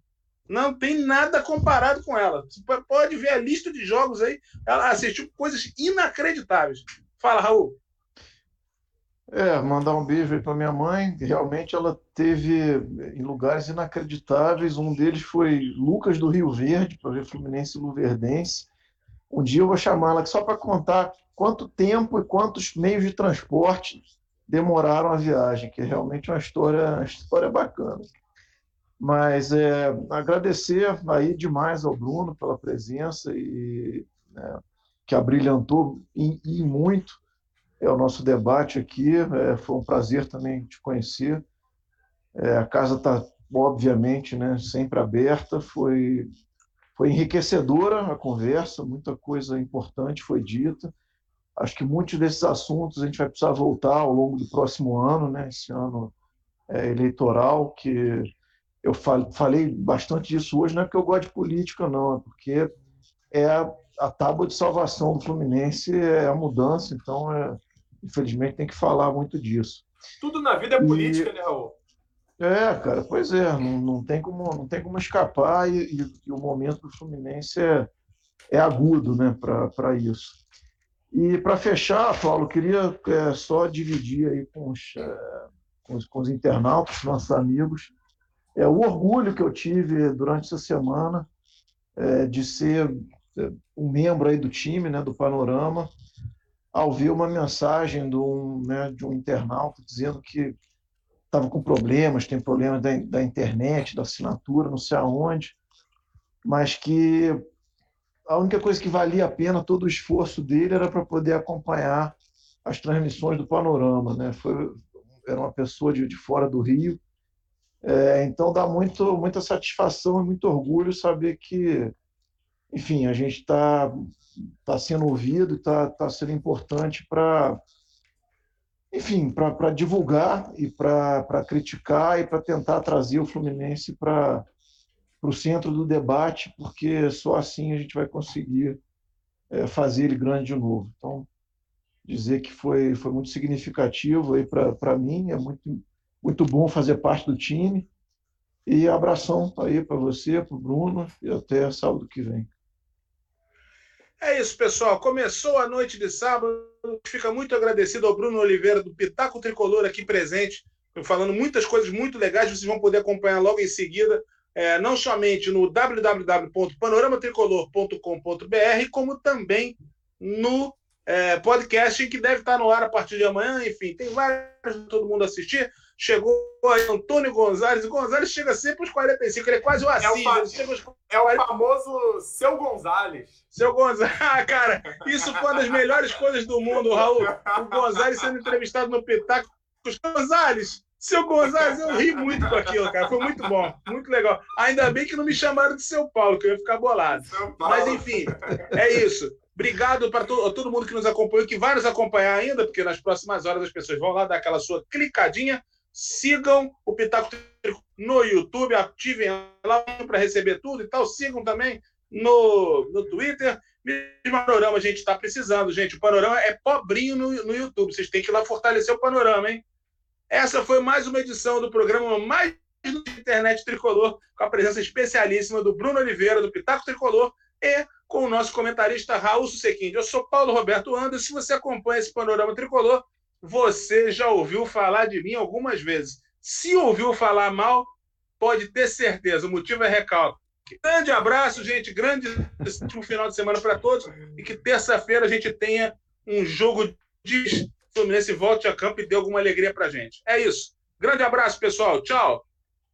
Não tem nada comparado com ela. Você pode ver a lista de jogos aí. Ela assistiu coisas inacreditáveis. Fala, Raul. É, mandar um beijo aí para minha mãe. Realmente ela teve em lugares inacreditáveis. Um deles foi Lucas do Rio Verde, para ver Fluminense e Luverdense. Um dia eu vou chamá-la só para contar quanto tempo e quantos meios de transporte demoraram a viagem, que é realmente uma história, uma história bacana. Mas é, agradecer aí demais ao Bruno pela presença e né, que abrilhantou e, e, muito é o nosso debate aqui. É, foi um prazer também te conhecer. É, a casa está obviamente né, sempre aberta. Foi foi enriquecedora a conversa, muita coisa importante foi dita. Acho que muitos desses assuntos a gente vai precisar voltar ao longo do próximo ano, né? esse ano é, eleitoral, que eu falei bastante disso hoje, não é porque eu gosto de política, não, é porque é a, a tábua de salvação do Fluminense, é a mudança, então, é, infelizmente, tem que falar muito disso. Tudo na vida é política, e... né, Raul? É, cara, pois é, não, não, tem, como, não tem como escapar e, e, e o momento do Fluminense é, é agudo né, para isso. E para fechar, Paulo, queria é, só dividir aí com os, é, com os, com os internautas, nossos amigos, é o orgulho que eu tive durante essa semana é, de ser é, um membro aí do time, né, do Panorama, ver uma mensagem de um, né, de um internauta dizendo que estava com problemas, tem problemas da, da internet, da assinatura, não sei aonde, mas que a única coisa que valia a pena todo o esforço dele era para poder acompanhar as transmissões do Panorama, né? Foi, era uma pessoa de, de fora do Rio, é, então dá muito, muita satisfação e muito orgulho saber que, enfim, a gente está tá sendo ouvido, está tá sendo importante para, enfim, para divulgar e para criticar e para tentar trazer o Fluminense para o centro do debate, porque só assim a gente vai conseguir é, fazer ele grande de novo. Então, dizer que foi, foi muito significativo para mim, é muito, muito bom fazer parte do time. E abração aí para você, para o Bruno, e até sábado que vem. É isso, pessoal. Começou a noite de sábado. Fica muito agradecido ao Bruno Oliveira, do Pitaco Tricolor, aqui presente, falando muitas coisas muito legais. Vocês vão poder acompanhar logo em seguida, é, não somente no www.panoramatricolor.com.br, como também no é, podcast, que deve estar no ar a partir de amanhã. Enfim, tem vários para todo mundo assistir. Chegou aí Antônio Gonzalez. O Gonzalez chega sempre aos 45, ele é quase o Assis. É o, fa... aos... é o famoso Seu Gonzalez. Seu Gonzalez. (laughs) Ah, cara, isso foi uma das melhores coisas do mundo, Raul. O Gonzalez sendo entrevistado no Pitaco. Gonzalez, seu Gonzalez, eu ri muito com aquilo, cara. Foi muito bom, muito legal. Ainda bem que não me chamaram de São Paulo, que eu ia ficar bolado. Mas, enfim, é isso. Obrigado para to todo mundo que nos acompanhou, que vai nos acompanhar ainda, porque nas próximas horas as pessoas vão lá dar aquela sua clicadinha Sigam o Pitaco no YouTube, ativem lá para receber tudo e tal. Sigam também no, no Twitter. Mesmo panorama a gente está precisando, gente. O panorama é pobrinho no, no YouTube. Vocês têm que ir lá fortalecer o panorama, hein? Essa foi mais uma edição do programa mais Internet Tricolor, com a presença especialíssima do Bruno Oliveira, do Pitaco Tricolor, e com o nosso comentarista Raul Susequinde. Eu sou Paulo Roberto Anderson. Se você acompanha esse panorama tricolor, você já ouviu falar de mim algumas vezes. Se ouviu falar mal, pode ter certeza, o motivo é recalque. Grande abraço, gente, grande (laughs) final de semana para todos e que terça-feira a gente tenha um jogo de Fluminense volte a campo e dê alguma alegria para gente. É isso. Grande abraço, pessoal. Tchau.